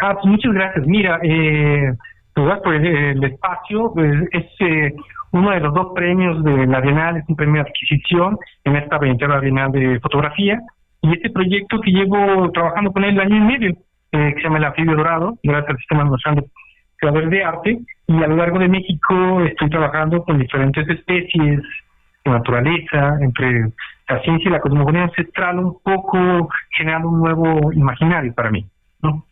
Ah, pues muchas gracias. Mira, eh, pues, por el, el espacio, pues, es eh, uno de los dos premios de la Bienal es un premio de adquisición en esta 20 Bienal de Fotografía. Y este proyecto que llevo trabajando con él año y medio, eh, que se llama El Anfibio Dorado, gracias al Sistema Nacional de Creadores de Arte. Y a lo largo de México estoy trabajando con diferentes especies de naturaleza, entre la ciencia y la cosmogonía ancestral, un poco generando un nuevo imaginario para mí. ¿no?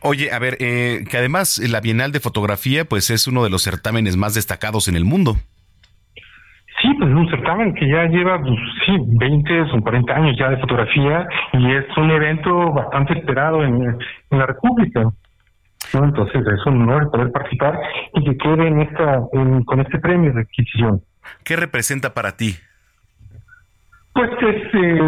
Oye, a ver, eh, que además la Bienal de Fotografía pues es uno de los certámenes más destacados en el mundo. Sí, pues es un certamen que ya lleva, pues, sí, 20 o 40 años ya de fotografía y es un evento bastante esperado en, la República. ¿no? Entonces es un honor poder participar y que quede en esta, con este premio de adquisición. ¿Qué representa para ti? Pues es eh,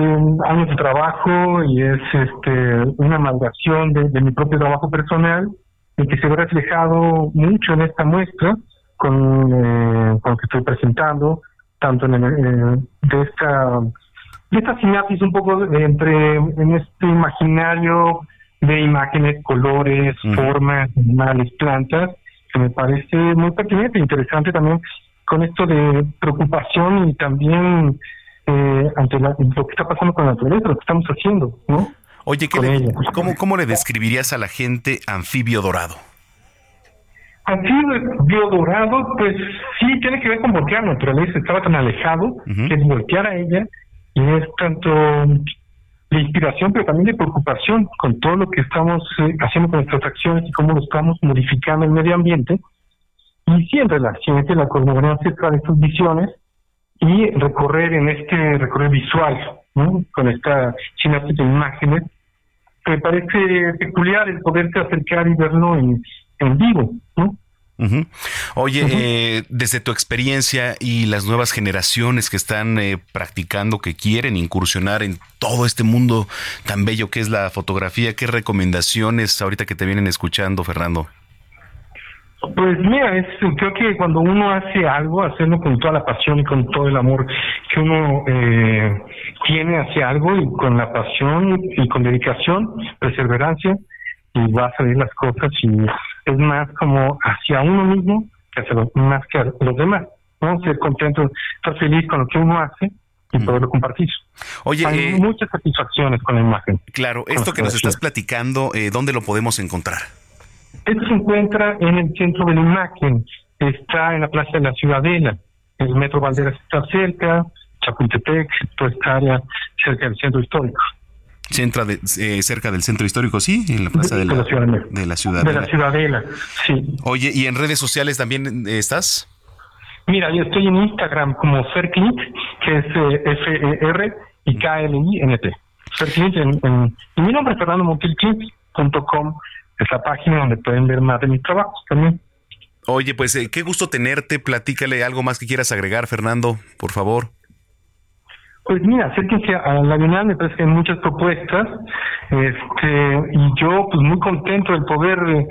años de trabajo y es este una maduración de, mi propio trabajo personal y que se ve reflejado mucho en esta muestra con, eh, con lo que estoy presentando, tanto en eh, de esta de esta sinapsis un poco entre en este imaginario de imágenes, colores, formas, animales, plantas, que me parece muy pertinente e interesante también con esto de preocupación y también eh, ante lo que está pasando con la naturaleza, lo que estamos haciendo, ¿no? Oye, ¿cómo, ¿cómo le describirías a la gente anfibio dorado? Anfibio dorado, pues sí, tiene que ver con voltear la naturaleza, estaba tan alejado que es voltear a ella y es tanto de inspiración, pero también de preocupación con todo lo que estamos eh, haciendo con nuestras acciones y cómo lo estamos modificando el medio ambiente. Y siempre la ciencia, la cosmogonía ancestral, estas visiones, y recorrer en este recorrer visual, ¿no? con esta sinapsis de imágenes, me parece peculiar el poderte acercar y verlo en, en vivo. ¿no? Oye, eh, desde tu experiencia y las nuevas generaciones que están eh, practicando, que quieren incursionar en todo este mundo tan bello que es la fotografía, ¿qué recomendaciones ahorita que te vienen escuchando, Fernando? Pues mira, es, creo que cuando uno hace algo, hacerlo con toda la pasión y con todo el amor que uno eh, tiene hacia algo y con la pasión y con dedicación, perseverancia, y va a salir las cosas y es más como hacia uno mismo que hacia los, más que a los demás. ¿no? Ser contento, estar feliz con lo que uno hace y poderlo compartir. Oye, hay eh, muchas satisfacciones con la imagen. Claro, esto que nos estás platicando, eh, ¿dónde lo podemos encontrar? Esto se encuentra en el centro de la imagen, está en la Plaza de la Ciudadela, el Metro Valderas está cerca, Chapultepec, toda esta área cerca del centro histórico. Centra de, eh, cerca del centro histórico, sí, en la plaza de, la, Ciudadela. de la ciudad. De la Ciudadela, sí. Oye, ¿y en redes sociales también eh, estás? Mira, yo estoy en Instagram como Ferclint, que es eh, F-E-R y K-L-I-N-T. Ferclint, en, en, mi nombre es fernandomontilclint.com es la página donde pueden ver más de mis trabajos también. Oye, pues eh, qué gusto tenerte. Platícale algo más que quieras agregar, Fernando, por favor. Pues mira, acérquense a la Bienal, me parece que hay muchas propuestas, este, y yo pues muy contento de poder eh,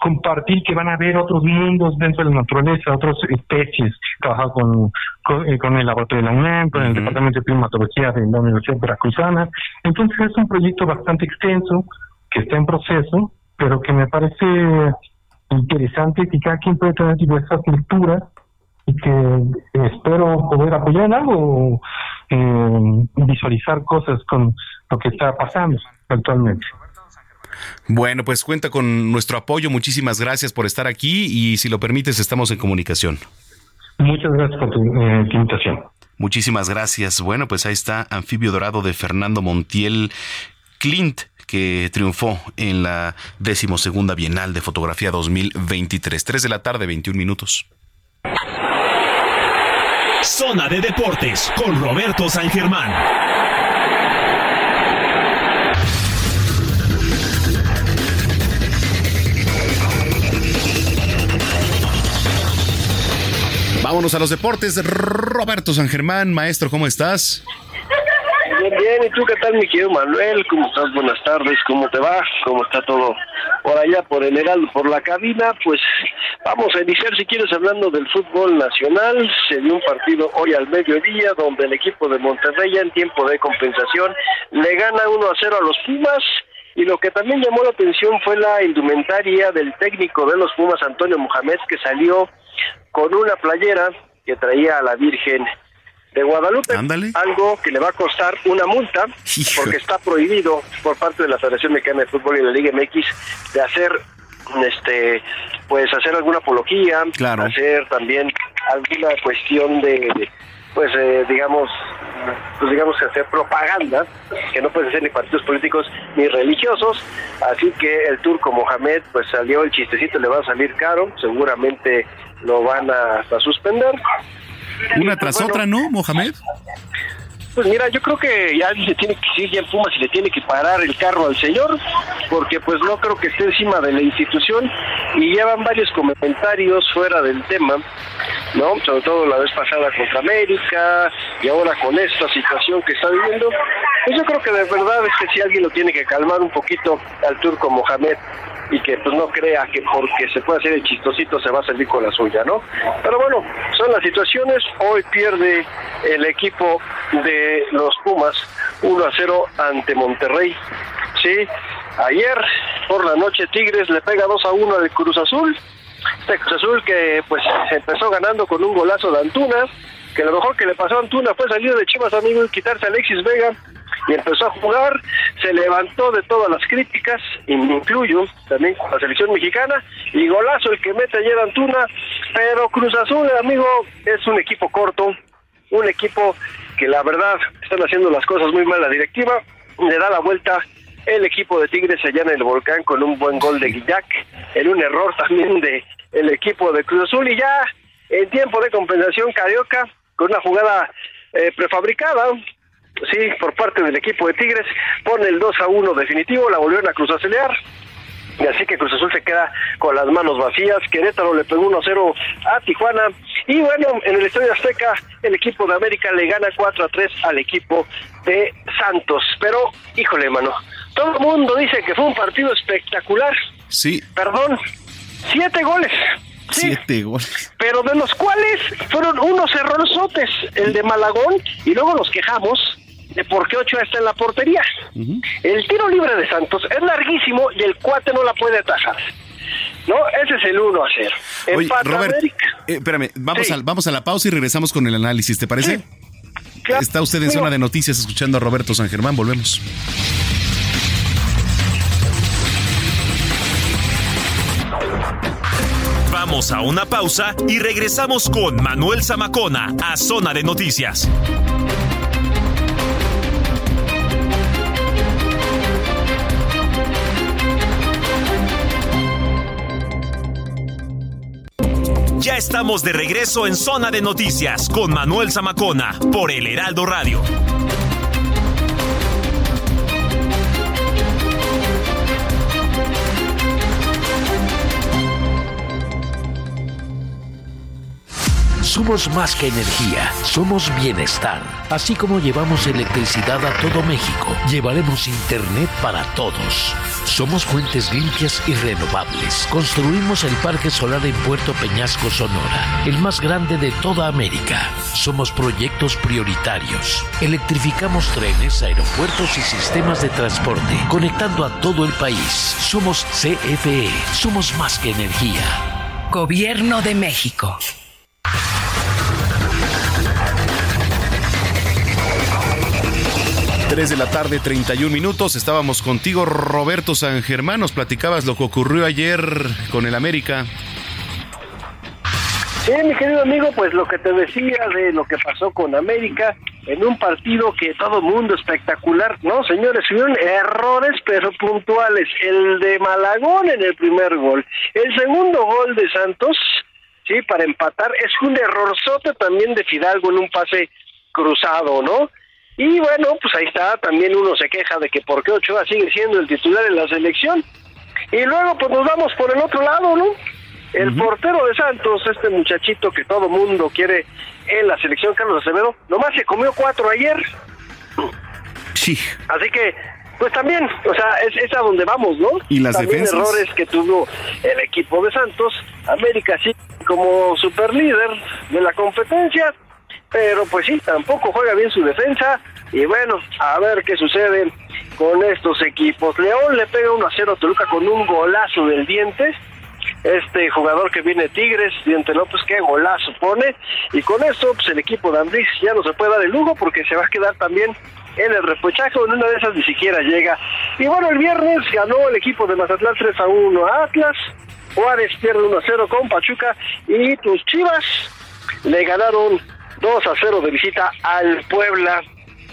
compartir que van a haber otros mundos dentro de la naturaleza, otras especies. He trabajado con, con, eh, el laboratorio de la UNAM, con el Departamento de Climatología de la Universidad Veracruzana. Entonces es un proyecto bastante extenso que está en proceso pero que me parece interesante que cada quien puede tener diversas lecturas y que espero poder apoyar en algo, eh, visualizar cosas con lo que está pasando actualmente. Bueno, pues cuenta con nuestro apoyo. Muchísimas gracias por estar aquí y si lo permites estamos en comunicación. Muchas gracias por tu eh, invitación. Muchísimas gracias. Bueno, pues ahí está Anfibio Dorado de Fernando Montiel Clint que triunfó en la decimosegunda Bienal de Fotografía 2023. 3 de la tarde, 21 minutos. Zona de Deportes con Roberto San Germán. Vámonos a los deportes. Roberto San Germán, maestro, ¿cómo estás? Bien, bien. ¿Y tú qué tal, mi querido Manuel? ¿Cómo estás? Buenas tardes. ¿Cómo te va? ¿Cómo está todo por allá, por el Heraldo, por la cabina? Pues vamos a iniciar, si quieres, hablando del fútbol nacional. Se dio un partido hoy al mediodía donde el equipo de Monterrey, ya en tiempo de compensación, le gana 1 a 0 a los Pumas. Y lo que también llamó la atención fue la indumentaria del técnico de los Pumas, Antonio Mohamed, que salió con una playera que traía a la Virgen de Guadalupe. Algo que le va a costar una multa porque está prohibido por parte de la Federación Mexicana de Fútbol y de la Liga MX de hacer este pues hacer alguna apología, hacer también alguna cuestión de, pues eh, digamos pues digamos que hacer propaganda que no puede ser ni partidos políticos ni religiosos. Así que el turco Mohamed pues salió el chistecito le va a salir caro seguramente lo van a, a suspender una tras otra, ¿no, Mohamed? Pues mira, yo creo que ya se tiene que seguir ya en Pumas y le tiene que parar el carro al señor, porque pues no creo que esté encima de la institución y llevan varios comentarios fuera del tema, ¿no? Sobre todo la vez pasada contra América y ahora con esta situación que está viviendo. Pues yo creo que de verdad es que si alguien lo tiene que calmar un poquito al turco Mohamed y que pues no crea que porque se puede hacer el chistosito se va a salir con la suya, ¿no? Pero bueno, son las situaciones. Hoy pierde el equipo de los Pumas 1 a 0 ante Monterrey. Sí, ayer por la noche Tigres le pega 2 a 1 al Cruz Azul. Este Cruz Azul que pues empezó ganando con un golazo de Antuna, que lo mejor que le pasó a Antuna fue salir de Chivas amigo y quitarse a Alexis Vega y empezó a jugar, se levantó de todas las críticas, y incluyo también con la selección mexicana, y golazo el que mete ayer Antuna, pero Cruz Azul, amigo, es un equipo corto, un equipo que la verdad están haciendo las cosas muy mal la directiva, le da la vuelta el equipo de Tigres allá en el volcán con un buen gol de Guillac, en un error también de el equipo de Cruz Azul y ya en tiempo de compensación Carioca con una jugada eh, prefabricada, sí, por parte del equipo de Tigres, pone el 2 a 1 definitivo, la volvieron a Cruz acelerar. Y así que Cruz Azul se queda con las manos vacías. Querétaro le pegó 1 0 a Tijuana. Y bueno, en el Estadio Azteca, el equipo de América le gana 4 a 3 al equipo de Santos. Pero, híjole, mano, todo el mundo dice que fue un partido espectacular. Sí. Perdón, siete goles. Siete goles. Pero de los cuales fueron unos errorzotes, el de Malagón, y luego nos quejamos de por qué Ochoa está en la portería. El tiro libre de Santos es larguísimo y el cuate no la puede atajar. No, ese es el 1 a 0. Oye, Robert, eh, espérame, vamos, a, vamos a la pausa y regresamos con el análisis, ¿te parece? Está usted en zona de noticias escuchando a Roberto San Germán, volvemos. Vamos a una pausa y regresamos con Manuel Zamacona a Zona de Noticias. Ya estamos de regreso en Zona de Noticias con Manuel Zamacona por el Heraldo Radio. Somos más que energía, somos bienestar. Así como llevamos electricidad a todo México, llevaremos Internet para todos. Somos fuentes limpias y renovables. Construimos el Parque Solar en Puerto Peñasco, Sonora, el más grande de toda América. Somos proyectos prioritarios. Electrificamos trenes, aeropuertos y sistemas de transporte, conectando a todo el país. Somos CFE. Somos más que energía. Gobierno de México. 3 de la tarde, 31 minutos. Estábamos contigo, Roberto San Germán. Nos platicabas lo que ocurrió ayer con el América. Sí, mi querido amigo, pues lo que te decía de lo que pasó con América en un partido que todo mundo espectacular, ¿no? Señores, hubieron errores, pero puntuales. El de Malagón en el primer gol. El segundo gol de Santos, sí, para empatar, es un errorzote también de Fidalgo en un pase cruzado, ¿no? Y bueno, pues ahí está, también uno se queja de que por qué Ochoa sigue siendo el titular en la selección. Y luego pues nos vamos por el otro lado, ¿no? El portero de Santos, este muchachito que todo mundo quiere en la selección, Carlos Acevedo, nomás se comió cuatro ayer. Sí. Así que, pues también, o sea, es, a donde vamos, ¿no? Y las también errores que tuvo el equipo de Santos. América sí, como superlíder de la competencia, pero pues sí, tampoco juega bien su defensa y bueno, a ver qué sucede con estos equipos. León le pega 1 a 0 a Toluca con un golazo del diente. este jugador que viene Tigres, Diente López, qué golazo pone, y con eso pues el equipo de Ambriz ya no se puede dar el lujo porque se va a quedar también en el repechaje, en una de esas ni siquiera llega. Y bueno, el viernes ganó el equipo de Mazatlán 3 a 1 a Atlas, Juárez pierde 1 a 0 con Pachuca, y tus Chivas le ganaron 2 a 0 de visita al Puebla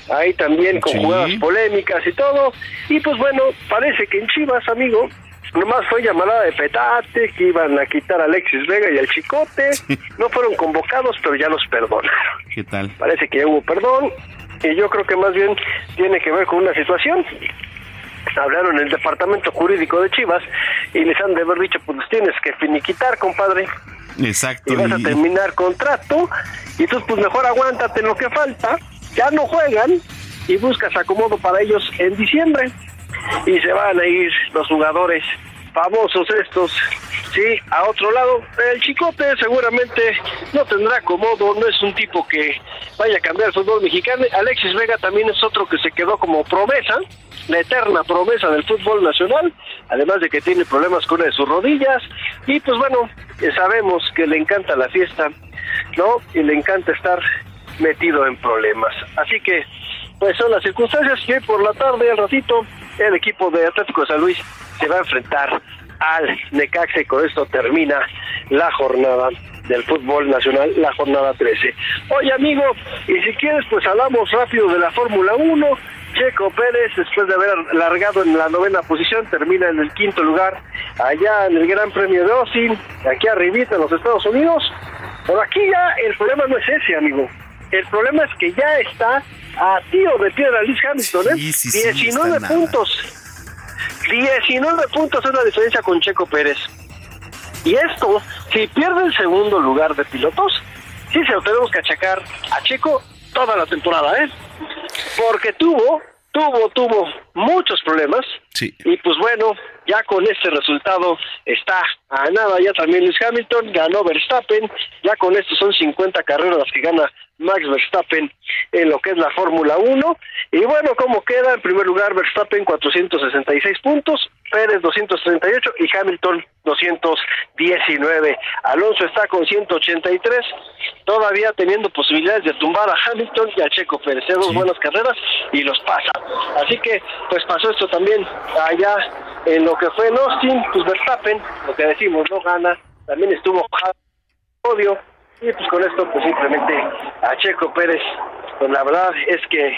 ahí también con jugadas polémicas y todo. Y pues bueno, parece que en Chivas, amigo, nomás fue llamada de petate, que iban a quitar a Alexis Vega y al Chicote. No fueron convocados, pero ya los perdonaron. ¿Qué tal? Parece que ya hubo perdón. Y yo creo que más bien tiene que ver con una situación. Hablaron en el departamento jurídico de Chivas y les han de haber dicho, pues tienes que finiquitar, compadre. Exacto. Y vas a terminar contrato. Y entonces, pues mejor aguántate lo que falta ya no juegan y buscas acomodo para ellos en diciembre. Y se van a ir los jugadores famosos estos, sí, a otro lado. El Chicote seguramente no tendrá acomodo, no es un tipo que vaya a cambiar el fútbol mexicano. Alexis Vega también es otro que se quedó como promesa, la eterna promesa del fútbol nacional, además de que tiene problemas con una de sus rodillas. Y pues bueno, sabemos que le encanta la fiesta, ¿no? Y le encanta estar metido en problemas. Así que, pues son las circunstancias que por la tarde, al ratito, el equipo de Atlético de San Luis se va a enfrentar al Necaxa con esto termina la jornada del fútbol nacional, la jornada 13. Oye amigo, y si quieres pues hablamos rápido de la Fórmula 1. Checo Pérez, después de haber largado en la novena posición, termina en el quinto lugar allá en el Gran Premio de Austin, aquí arribita en los Estados Unidos. Pero aquí ya el problema no es ese, amigo. El problema es que ya está a tiro de piedra Luis Hamilton, ¿eh? 19 puntos. 19 puntos es la diferencia con Checo Pérez. Y esto, si pierde el segundo lugar de pilotos, sí se lo tenemos que achacar a Checo toda la temporada, ¿eh? Porque tuvo, tuvo, tuvo muchos problemas. Sí. Y pues bueno, ya con este resultado está a nada ya también Luis Hamilton, ganó Verstappen, ya con esto son 50 carreras las que gana Max Verstappen en lo que es la Fórmula 1. Y bueno, ¿cómo queda? En primer lugar, Verstappen 466 puntos, Pérez 238 y Hamilton 219. Alonso está con 183, todavía teniendo posibilidades de tumbar a Hamilton y a Checo Pérez. Dos buenas carreras y los pasa. Así que, pues pasó esto también allá en lo que fue en Austin, pues Verstappen, lo que decimos, no gana. También estuvo odio y pues con esto pues simplemente a Checo Pérez pues la verdad es que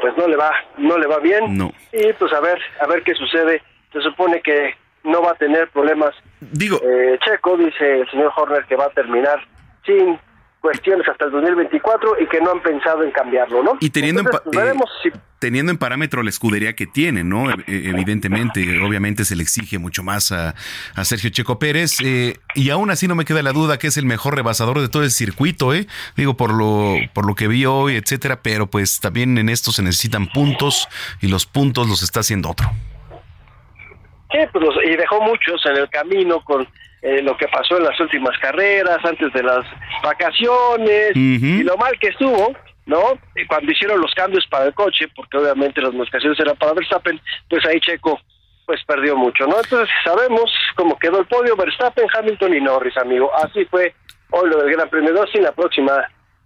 pues no le va no le va bien no. y pues a ver a ver qué sucede se supone que no va a tener problemas digo eh, Checo dice el señor Horner que va a terminar sin cuestiones hasta el 2024 y que no han pensado en cambiarlo, ¿no? Y teniendo Entonces, en, si teniendo en parámetro la escudería que tiene, ¿no? E- evidentemente, obviamente se le exige mucho más a, a Sergio Checo Pérez eh, y aún así no me queda la duda que es el mejor rebasador de todo el circuito, ¿eh? Digo por lo por lo que vi hoy, etcétera, pero pues también en esto se necesitan puntos y los puntos los está haciendo otro. Sí, pues los- y dejó muchos en el camino con eh, lo que pasó en las últimas carreras, antes de las vacaciones, y lo mal que estuvo, ¿no? Y cuando hicieron los cambios para el coche, porque obviamente las modificaciones eran para Verstappen, pues ahí Checo pues perdió mucho, ¿no? Entonces sabemos cómo quedó el podio, Verstappen, Hamilton y Norris, amigo. Así fue hoy lo del Gran Premio de Austin, la próxima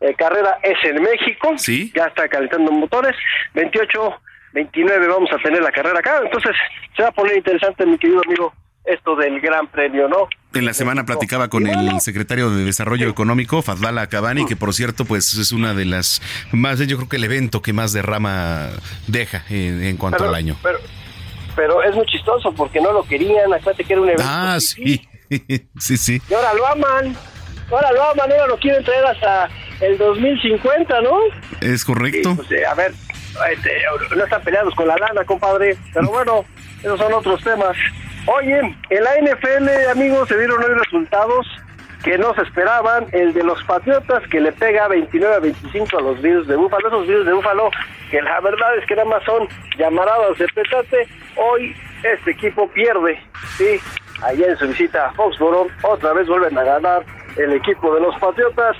eh, carrera es en México, sí. ya está calentando motores, 28 29 vamos a tener la carrera acá, entonces se va a poner interesante, mi querido amigo, esto del Gran Premio, ¿no? En la semana platicaba con el secretario de Desarrollo Económico, Fadlala Cabani, que por cierto, pues es una de las más, yo creo que el evento que más derrama deja en, en cuanto Pero- al año. Pero, pero es muy chistoso porque no lo querían, acuérdate que era un evento. Ah, sí, sí, sí. Y ahora lo aman, ahora lo aman, ahora lo quieren traer hasta el 2050, ¿no? Es correcto. Pues, eh, a ver, este, no están peleados con la lana, compadre, pero bueno, esos son otros temas. Oye, en la NFL, amigos, se dieron hoy resultados que no se esperaban. El de los Patriotas, que le pega 29 a 25 a los Bills de Búfalo. Esos Bills de Búfalo, que la verdad es que nada más son llamaradas de petate. Hoy este equipo pierde, sí, allá en su visita a Foxborough. Otra vez vuelven a ganar el equipo de los Patriotas.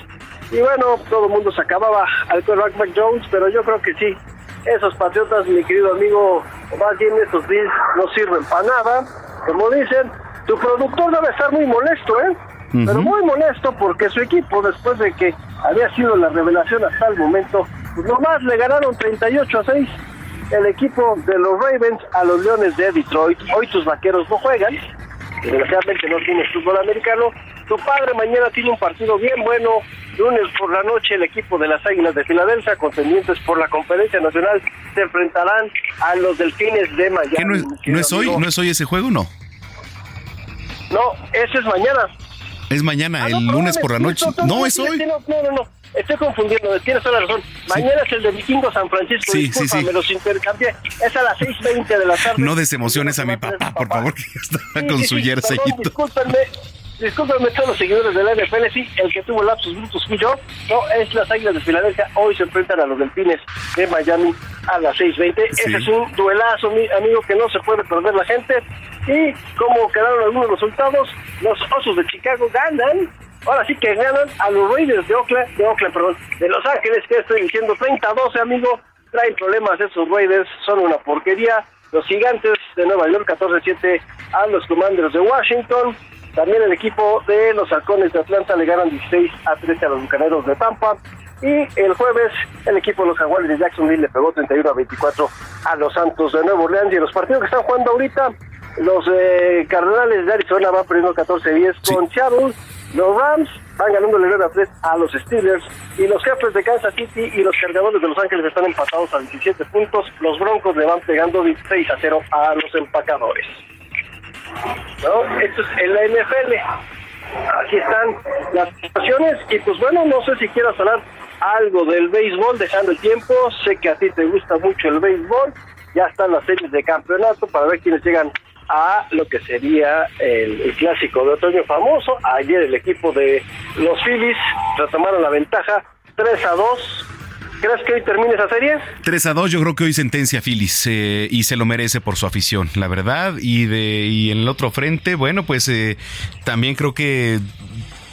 Y bueno, todo el mundo se acababa al quarterback Mac Jones, pero yo creo que sí. Esos Patriotas, mi querido amigo, más bien esos Bills, no sirven para nada. Como dicen, tu productor debe estar muy molesto, ¿eh? Pero muy molesto porque su equipo, después de que había sido la revelación hasta el momento, pues nomás le ganaron 38 a 6 el equipo de los Ravens a los Leones de Detroit. Hoy tus vaqueros no juegan, desgraciadamente no tienes fútbol americano. Tu padre mañana tiene un partido bien bueno. Lunes por la noche el equipo de las Águilas de Filadelfia, contendientes por la Conferencia Nacional, se enfrentarán a los Delfines de Miami. ¿Qué no es, no es hoy? ¿No es hoy ese juego no? No, ese es mañana. Es mañana, el lunes por la noche. No, es hoy. No, no, no. Estoy confundiendo, tienes toda la razón. Mañana es el de Vikingo San Francisco. Sí, sí, sí. me los intercambié. Es a las 6.20 de la tarde. No desemociones a mi papá, por favor, que ya está con su jerseyito. Discúlpenme, discúlpenme todos los seguidores de la NFL, sí, el que tuvo lapsus brutos fui yo. No, es las Águilas de Filadelfia. Hoy se enfrentan a los Delfines de Miami a las 6.20. Ese es un duelazo, mi amigo, que no se puede perder la gente. Y como quedaron algunos resultados, los Osos de Chicago ganan ahora sí que ganan a los Raiders de Oakland, de Oakland, perdón, de Los Ángeles, que estoy diciendo 30-12, amigo, traen problemas esos Raiders, son una porquería. Los gigantes de Nueva York 14-7 a los Commanders de Washington. También el equipo de los halcones de Atlanta le ganan 16 a 13 a los bucaneros de Tampa. Y el jueves el equipo de los jaguares de Jacksonville le pegó 31 a 24 a los Santos de Nueva Orleans. Y los partidos que están jugando ahorita, los eh, Cardenales de Arizona van perdiendo 14-10 con Seattle. Los Rams van ganando el 9 a 3 a los Steelers y los jefes de Kansas City y los cargadores de Los Ángeles están empatados a 17 puntos. Los Broncos le van pegando 16 a 0 a los empacadores. ¿No? Esto es en la NFL. Aquí están las situaciones y pues bueno, no sé si quieras hablar algo del béisbol, dejando el tiempo. Sé que a ti te gusta mucho el béisbol. Ya están las series de campeonato para ver quiénes llegan a lo que sería el, el, clásico de otoño famoso. Ayer el equipo de los Phillies retomaron la ventaja 3 a 2. ¿Crees que hoy termine esa serie? 3 a 2, yo creo que hoy sentencia Phillies eh, y se lo merece por su afición, la verdad. Y de y en el otro frente, bueno, pues eh, también creo que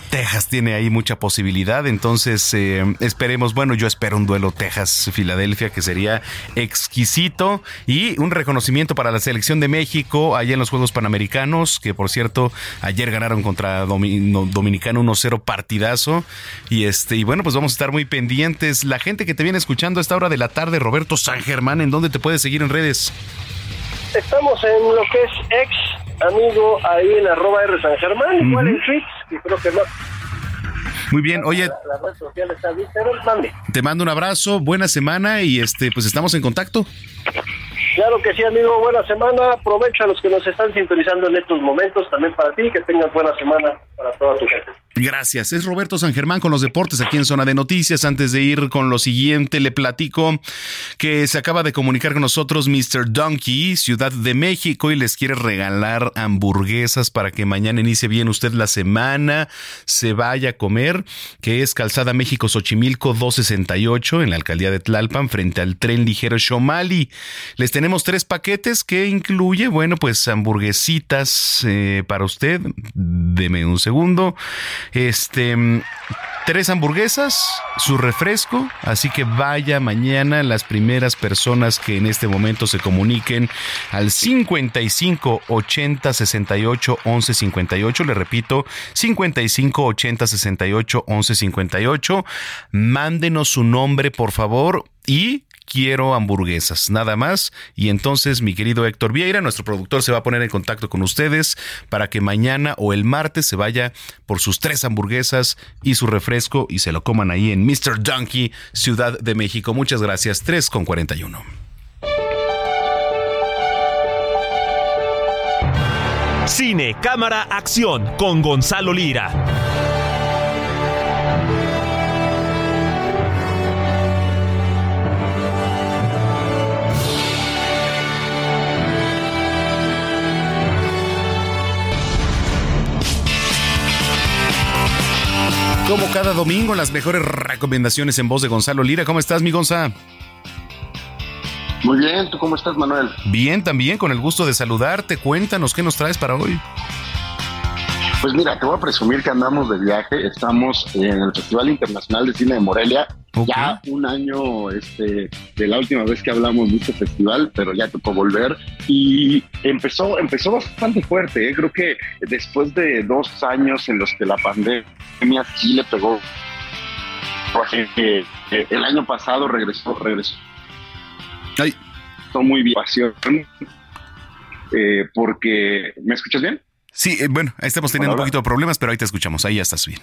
Texas tiene ahí mucha posibilidad, entonces eh, esperemos, bueno, yo espero un duelo Texas-Filadelfia que sería exquisito y un reconocimiento para la selección de México allá en los Juegos Panamericanos, que por cierto ayer ganaron contra Dominicano 1-0 partidazo y este y bueno, pues vamos a estar muy pendientes. La gente que te viene escuchando a esta hora de la tarde, Roberto San Germán, ¿en dónde te puedes seguir en redes? Estamos en lo que es ex amigo ahí en arroba R San Germán, igual en tweets, y creo que no. Muy bien, oye, La, la red social está bien, pero mande. te mando un abrazo, buena semana y este pues estamos en contacto. Claro que sí, amigo, buena semana. Aprovecha a los que nos están sintonizando en estos momentos, también para ti, que tengan buena semana para toda tu gente. Gracias. Es Roberto San Germán con los deportes aquí en Zona de Noticias. Antes de ir con lo siguiente, le platico que se acaba de comunicar con nosotros Mr. Donkey, Ciudad de México, y les quiere regalar hamburguesas para que mañana inicie bien usted la semana, se vaya a comer, que es Calzada México Xochimilco 268 en la alcaldía de Tlalpan, frente al tren ligero Shomali. Les tenemos tres paquetes que incluye, bueno, pues hamburguesitas eh, para usted. Deme un segundo. Este, tres hamburguesas, su refresco, así que vaya mañana las primeras personas que en este momento se comuniquen al 55 80 68 11 58, le repito, 55 80 68 11 58, mándenos su nombre por favor y quiero hamburguesas, nada más. Y entonces mi querido Héctor Vieira, nuestro productor, se va a poner en contacto con ustedes para que mañana o el martes se vaya por sus tres hamburguesas y su refresco y se lo coman ahí en Mr. Donkey, Ciudad de México. Muchas gracias. 3 con 41. Cine, cámara, acción con Gonzalo Lira. Como cada domingo, las mejores recomendaciones en voz de Gonzalo Lira. ¿Cómo estás, mi Gonza? Muy bien, ¿tú cómo estás, Manuel? Bien, también, con el gusto de saludarte. Cuéntanos qué nos traes para hoy. Pues mira, te voy a presumir que andamos de viaje. Estamos en el Festival Internacional de Cine de Morelia. Ya un año este, de la última vez que hablamos de este festival, pero ya tocó volver. Y empezó, empezó bastante fuerte. ¿eh? Creo que después de dos años en los que la pandemia sí le pegó. Eh, eh, el año pasado regresó, regresó. Ay. muy bien. Eh, porque, ¿me escuchas bien? Sí, eh, bueno, estamos teniendo un poquito de problemas, pero ahí te escuchamos, ahí ya estás bien.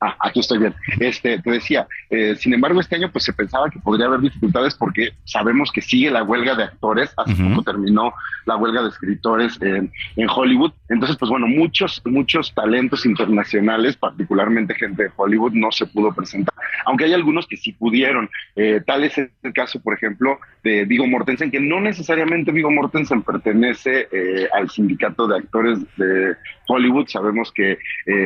Ah, aquí estoy bien. Este, te decía, eh, sin embargo, este año pues se pensaba que podría haber dificultades porque sabemos que sigue la huelga de actores. Hace poco terminó la huelga de escritores en, Hollywood. Entonces, pues bueno, muchos, muchos talentos internacionales, particularmente gente de Hollywood, no se pudo presentar. Aunque hay algunos que sí pudieron. Eh, tal es el caso, por ejemplo, de Vigo Mortensen, que no necesariamente Vigo Mortensen pertenece eh, al sindicato de actores de Hollywood. Sabemos que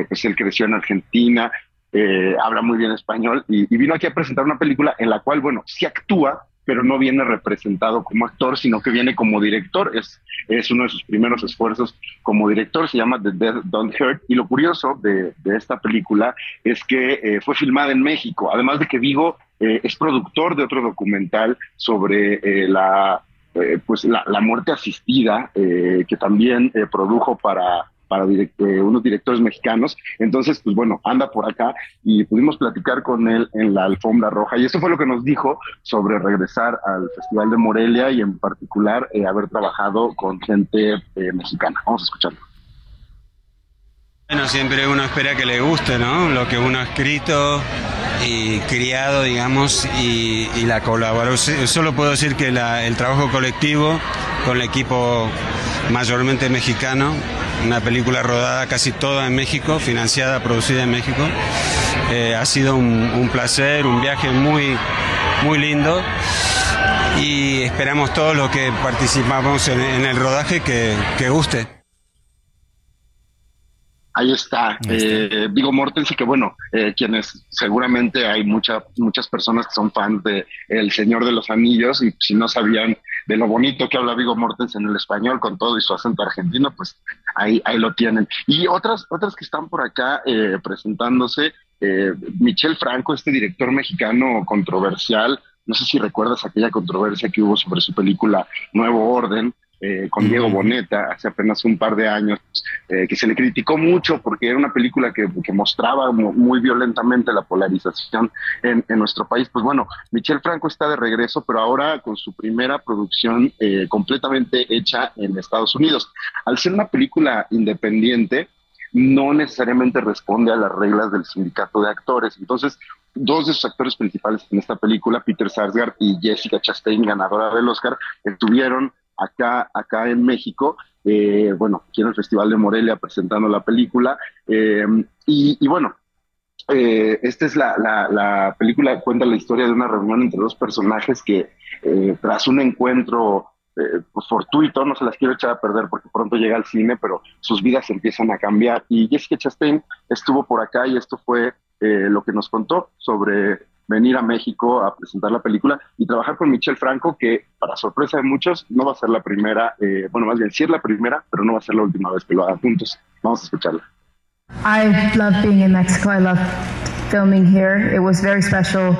pues él creció en Argentina, eh, habla muy bien español y, vino aquí a presentar una película en la cual, bueno, sí actúa, pero no viene representado como actor, sino que viene como director. Es, es uno de sus primeros esfuerzos como director, se llama The Death Don't Hurt. Y lo curioso de, esta película es que eh, fue filmada en México, además de que Vigo eh, es productor de otro documental sobre la, pues la, la, muerte asistida, que también produjo para para eh, unos directores mexicanos. Entonces, pues bueno, anda por acá y pudimos platicar con él en la alfombra roja. Y eso fue lo que nos dijo sobre regresar al Festival de Morelia y en particular eh, haber trabajado con gente eh, mexicana. Vamos a escucharlo. Bueno, siempre uno espera que le guste, ¿no? Lo que uno ha escrito y criado, digamos, y, la colaboración. Solo puedo decir que el trabajo colectivo con el equipo mayormente mexicano una película rodada casi toda en México, financiada, producida en México. Eh, ha sido un, placer, un viaje muy, muy lindo y esperamos todos los que participamos en, el rodaje que, que guste. Ahí está, eh, Vigo Mortensen, que bueno, eh, quienes seguramente hay muchas muchas personas que son fans de El Señor de los Anillos y si no sabían de lo bonito que habla Vigo Mortensen en el español con todo y su acento argentino, pues ahí, ahí lo tienen. Y otras, otras que están por acá eh, presentándose, eh, Michel Franco, este director mexicano controversial, no sé si recuerdas aquella controversia que hubo sobre su película Nuevo Orden, eh, con Diego Boneta hace apenas un par de años, eh, que se le criticó mucho porque era una película que, mostraba muy, violentamente la polarización en, nuestro país. Pues bueno, Michel Franco está de regreso, pero ahora con su primera producción eh, completamente hecha en Estados Unidos. Al ser una película independiente, no necesariamente responde a las reglas del sindicato de actores. Entonces, dos de sus actores principales en esta película, Peter Sarsgaard y Jessica Chastain, ganadora del Oscar, estuvieron acá, acá en México, eh, bueno, aquí en el Festival de Morelia presentando la película. Eh, y, bueno, eh, esta es la, la, película, cuenta la historia de una reunión entre dos personajes que tras un encuentro pues, fortuito, no se las quiero echar a perder porque pronto llega al cine, pero sus vidas empiezan a cambiar. Y Jessica Chastain estuvo por acá y esto fue lo que nos contó sobre venir a México a presentar la película y trabajar con Michelle Franco, que para sorpresa de muchos no va a ser la primera, eh, bueno, más bien sí es la primera, pero no va a ser la última vez que lo hagan juntos. Vamos a escucharla. I love being in Mexico. I love filming here. It was very special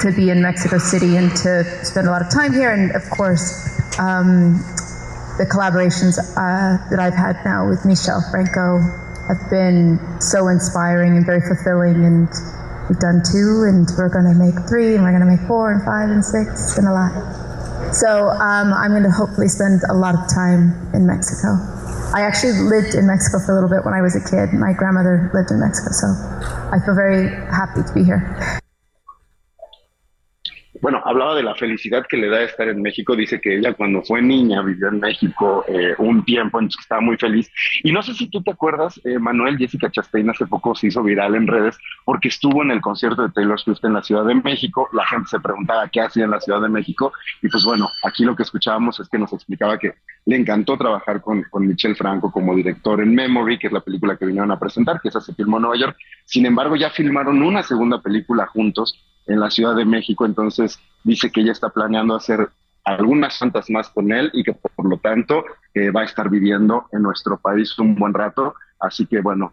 to be in Mexico City and to spend a lot of time here. And of course, um, the collaborations uh, that I've had now with Michelle Franco have been so inspiring and very fulfilling and We've done two, and we're going to make three, and we're going to make four, and five, and six. It's a lot. So um, I'm going to hopefully spend a lot of time in Mexico. I actually lived in Mexico for a little bit when I was a kid. My grandmother lived in Mexico, so I feel very happy to be here. Bueno, hablaba de la felicidad que le da estar en México. Dice que ella cuando fue niña vivió en México eh, un tiempo, entonces estaba muy feliz. Y no sé si tú te acuerdas, eh, Manuel, Jessica Chastain hace poco se hizo viral en redes porque estuvo en el concierto de Taylor Swift en la Ciudad de México. La gente se preguntaba qué hacía en la Ciudad de México. Y pues bueno, aquí lo que escuchábamos es que nos explicaba que le encantó trabajar con, con Michel Franco como director en Memory, que es la película que vinieron a presentar, que esa se filmó en Nueva York. Sin embargo, ya filmaron una segunda película juntos en la Ciudad de México, entonces dice que ella está planeando hacer algunas cuantas más con él y que por lo tanto eh, va a estar viviendo en nuestro país un buen rato. Así que bueno,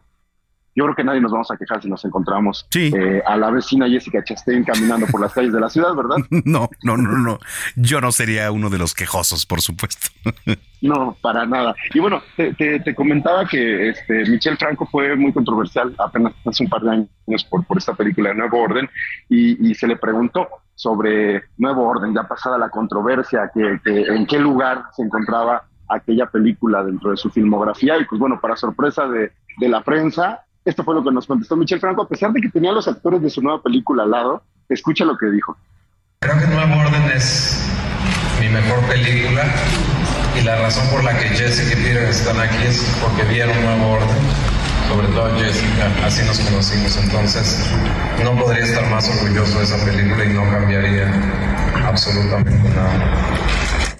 yo creo que nadie nos vamos a quejar si nos encontramos eh, a la vecina Jessica Chastain caminando por las calles de la ciudad, ¿verdad? No, no, no, no. Yo no sería uno de los quejosos, por supuesto. No, para nada. Y bueno, te, comentaba que este Michel Franco fue muy controversial apenas hace un par de años por, por esta película de Nuevo Orden y, se le preguntó sobre Nuevo Orden, ya pasada la controversia, que, en qué lugar se encontraba aquella película dentro de su filmografía y pues bueno, para sorpresa de, de la prensa, esto fue lo que nos contestó Michel Franco, a pesar de que tenía los actores de su nueva película al lado. Escucha lo que dijo. Creo que Nuevo Orden es mi mejor película y la razón por la que Jessica y Peter están aquí es porque vieron Nuevo Orden, sobre todo Jessica, así nos conocimos, entonces no podría estar más orgulloso de esa película y no cambiaría absolutamente nada.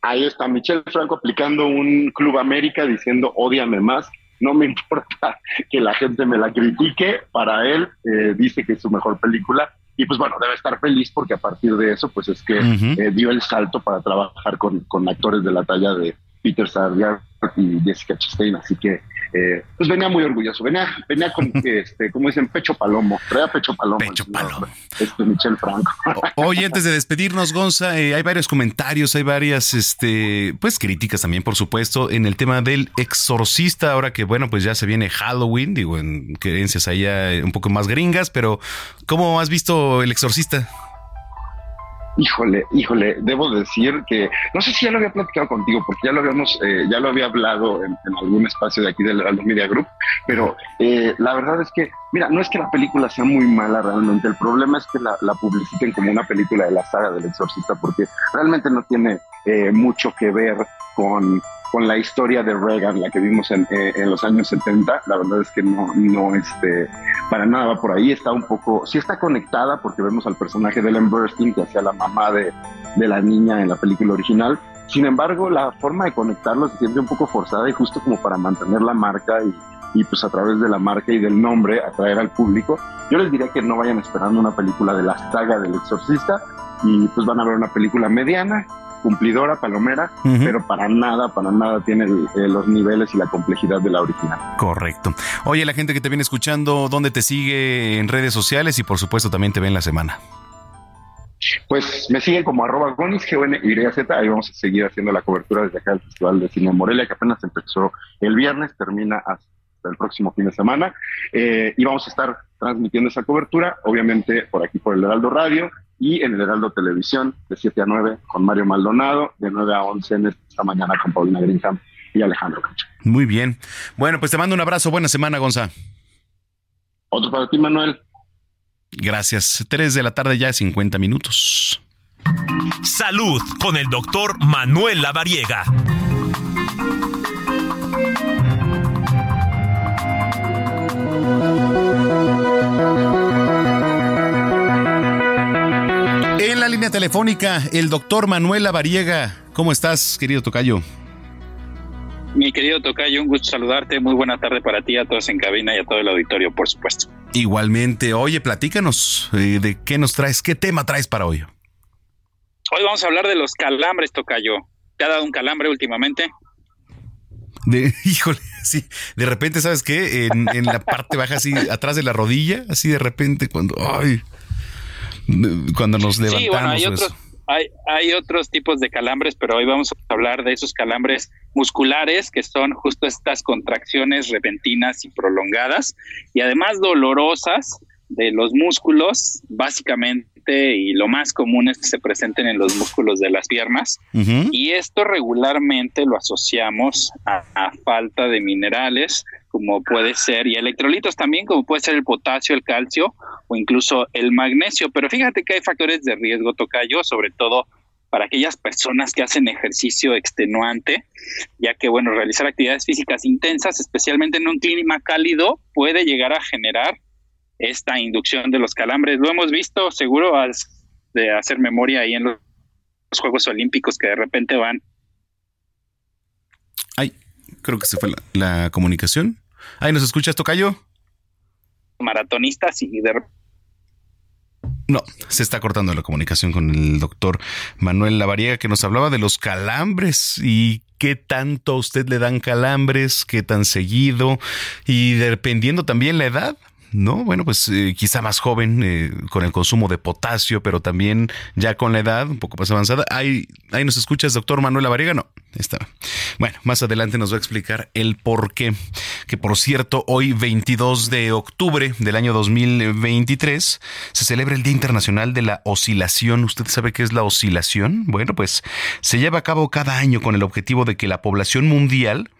Ahí está Michel Franco aplicando un Club América diciendo odiame más no me importa que la gente me la critique, para él eh, dice que es su mejor película y pues bueno, debe estar feliz porque a partir de eso pues es que eh, dio el salto para trabajar con, con actores de la talla de Peter Sardiar y Jessica Chastain, así que eh, pues venía muy orgulloso, venía, venía con, este, como dicen, pecho palomo, traía pecho palomo. Pecho palomo. Este Michel Franco. oye, antes de despedirnos, Gonza, eh, hay varios comentarios, hay varias, este, pues críticas también, por supuesto, en el tema del exorcista, ahora que, bueno, pues ya se viene Halloween, digo, en creencias allá un poco más gringas, pero ¿cómo has visto el exorcista? Híjole, híjole, debo decir que no sé si ya lo había platicado contigo, porque ya lo habíamos, eh, ya lo había hablado en, algún espacio de aquí del Heraldo Media Group, pero eh, la verdad es que, mira, no es que la película sea muy mala realmente, el problema es que la, la publiciten como una película de la saga del exorcista, porque realmente no tiene eh, mucho que ver con con la historia de Reagan, la que vimos en, eh, los años 70, la verdad es que no, no, este, para nada va por ahí, está un poco, sí está conectada porque vemos al personaje de Ellen Burstyn que hacía la mamá de, la niña en la película original, sin embargo, la forma de conectarlo se siente un poco forzada y justo como para mantener la marca y, y pues a través de la marca y del nombre atraer al público. Yo les diría que no vayan esperando una película de la saga del exorcista y pues van a ver una película mediana cumplidora, palomera, pero para nada, para nada tiene eh, los niveles y la complejidad de la original. Correcto. Oye, la gente que te viene escuchando, ¿dónde te sigue en redes sociales y por supuesto también te ve en la semana? Pues me siguen como arroba gonis, g y z ahí vamos a seguir haciendo la cobertura desde acá del Festival de Cine Morelia, que apenas empezó el viernes, termina hasta el próximo fin de semana, eh, y vamos a estar transmitiendo esa cobertura, obviamente por aquí por el Heraldo Radio, y en el Heraldo Televisión de 7 a 9 con Mario Maldonado, de 9 a 11 en esta mañana con Paulina Greenham y Alejandro Cacho. Muy bien. Bueno, pues te mando un abrazo. Buena semana, Gonza. Otro para ti, Manuel. Gracias. 3 de la tarde ya, 50 minutos. Salud con el doctor Manuel Lavariega. En la línea telefónica, el doctor Manuel Lavariega. ¿Cómo estás, querido Tocayo? Mi querido Tocayo, un gusto saludarte. Muy buena tarde para ti, a todos en cabina y a todo el auditorio, por supuesto. Igualmente. Oye, platícanos eh, de qué nos traes, qué tema traes para hoy. Hoy vamos a hablar de los calambres, Tocayo. ¿Te ha dado un calambre últimamente? De, híjole, sí, de repente, ¿sabes qué? En, en la parte baja, así, atrás de la rodilla, así de repente, cuando, ay, cuando nos levantamos. Sí, bueno, hay otros, hay, hay otros tipos de calambres, pero hoy vamos a hablar de esos calambres musculares, que son justo estas contracciones repentinas y prolongadas, y además dolorosas de los músculos, básicamente, y lo más común es que se presenten en los músculos de las piernas, y esto regularmente lo asociamos a, falta de minerales, como puede ser, y electrolitos también, como puede ser el potasio, el calcio o incluso el magnesio. Pero fíjate que hay factores de riesgo, tocayo, sobre todo para aquellas personas que hacen ejercicio extenuante, ya que, bueno, realizar actividades físicas intensas, especialmente en un clima cálido, puede llegar a generar esta inducción de los calambres. Lo hemos visto, seguro, de hacer memoria ahí en los Juegos Olímpicos que de repente van. Ay, creo que se fue la, comunicación. Ay, ¿nos escuchas, Tocayo? Maratonistas y de No, se está cortando la comunicación con el doctor Manuel Lavariega que nos hablaba de los calambres y qué tanto a usted le dan calambres, qué tan seguido y dependiendo también la edad, ¿no? Bueno, pues eh, quizá más joven eh, con el consumo de potasio, pero también ya con la edad un poco más avanzada. Ahí, ahí nos escuchas, doctor Manuel Lavariega, no, está. Bueno, más adelante nos va a explicar el por qué. Que por cierto, hoy 22 de octubre del año 2023 se celebra el Día Internacional de la Oscilación. ¿Usted sabe qué es la oscilación? Bueno, pues se lleva a cabo cada año con el objetivo de que la población mundial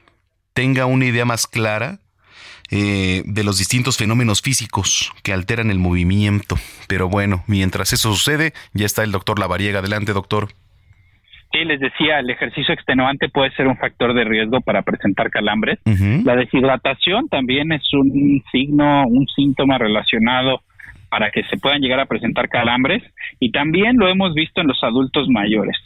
tenga una idea más clara eh, de los distintos fenómenos físicos que alteran el movimiento. Pero bueno, mientras eso sucede, ya está el doctor Lavariega. Adelante, doctor. Sí, les decía, el ejercicio extenuante puede ser un factor de riesgo para presentar calambres. La deshidratación también es un signo, un síntoma relacionado para que se puedan llegar a presentar calambres y también lo hemos visto en los adultos mayores.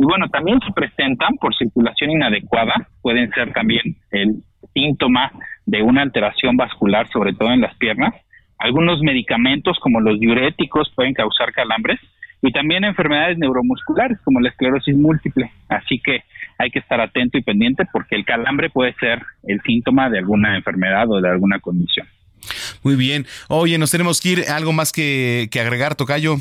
Y bueno, también se presentan por circulación inadecuada, pueden ser también el síntoma de una alteración vascular, sobre todo en las piernas. Algunos medicamentos como los diuréticos pueden causar calambres y también enfermedades neuromusculares como la esclerosis múltiple. Así que hay que estar atento y pendiente porque el calambre puede ser el síntoma de alguna enfermedad o de alguna condición. Muy bien. Oye, nos tenemos que ir. ¿Algo más que, que agregar, Tocayo?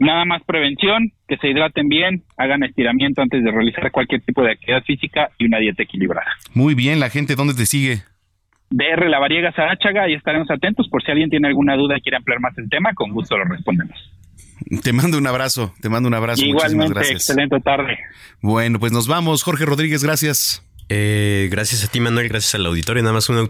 Nada más prevención, que se hidraten bien, hagan estiramiento antes de realizar cualquier tipo de actividad física y una dieta equilibrada. Muy bien, la gente, ¿dónde te sigue? DR La Variega Sarachaga y estaremos atentos por si alguien tiene alguna duda y quiere ampliar más el tema, con gusto lo respondemos. Te mando un abrazo, te mando un abrazo. Igualmente, gracias. excelente tarde. Bueno, pues nos vamos. Jorge Rodríguez, gracias. Eh, gracias a ti, Manuel, gracias al auditorio. Nada más una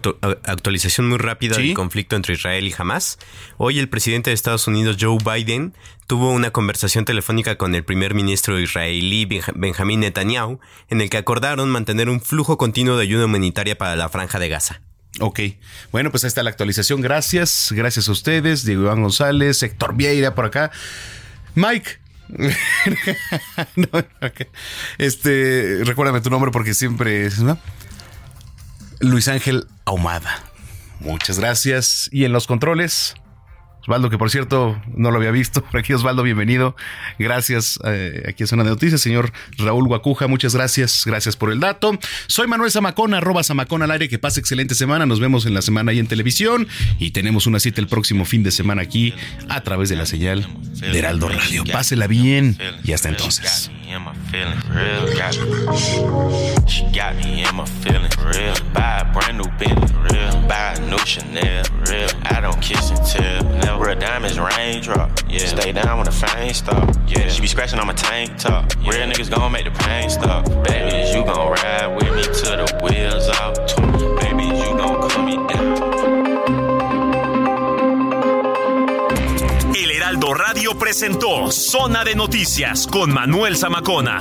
actualización muy rápida del conflicto entre Israel y Hamas. Hoy el presidente de Estados Unidos, Joe Biden, tuvo una conversación telefónica con el primer ministro israelí, Benjamín Netanyahu, en el que acordaron mantener un flujo continuo de ayuda humanitaria para la franja de Gaza. Ok, bueno, pues ahí está la actualización. Gracias, gracias a ustedes, Diego Iván González, Héctor Vieira por acá. Mike, Este, recuérdame tu nombre porque siempre es, Luis Ángel Ahumada. Muchas gracias. Y en los controles, Osvaldo, que por cierto no lo había visto. Por aquí, Osvaldo, bienvenido. Gracias. Eh, aquí es Zona de Noticias, señor Raúl Guacuja. Muchas gracias. Gracias por el dato. Soy Manuel Zamacona, arroba Zamacona al aire. Que pase excelente semana. Nos vemos en la semana ahí en televisión. Y tenemos una cita el próximo fin de semana aquí a través de la señal de Heraldo Radio. Pásela bien y hasta entonces. Real diamonds raindrop. Yeah. Stay down when the fame stop. Yeah. She be scratching on my tank top. Yeah. Real niggas gon' make the pain stop. Baby, is you gon' ride with me till the wheels off. Baby, you gon' call me down. El Heraldo Radio presentó Zona de Noticias con Manuel Zamacona.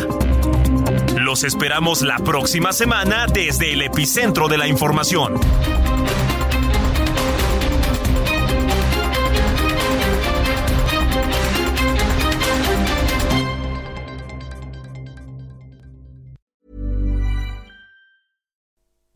Los esperamos la próxima semana desde el epicentro de la información.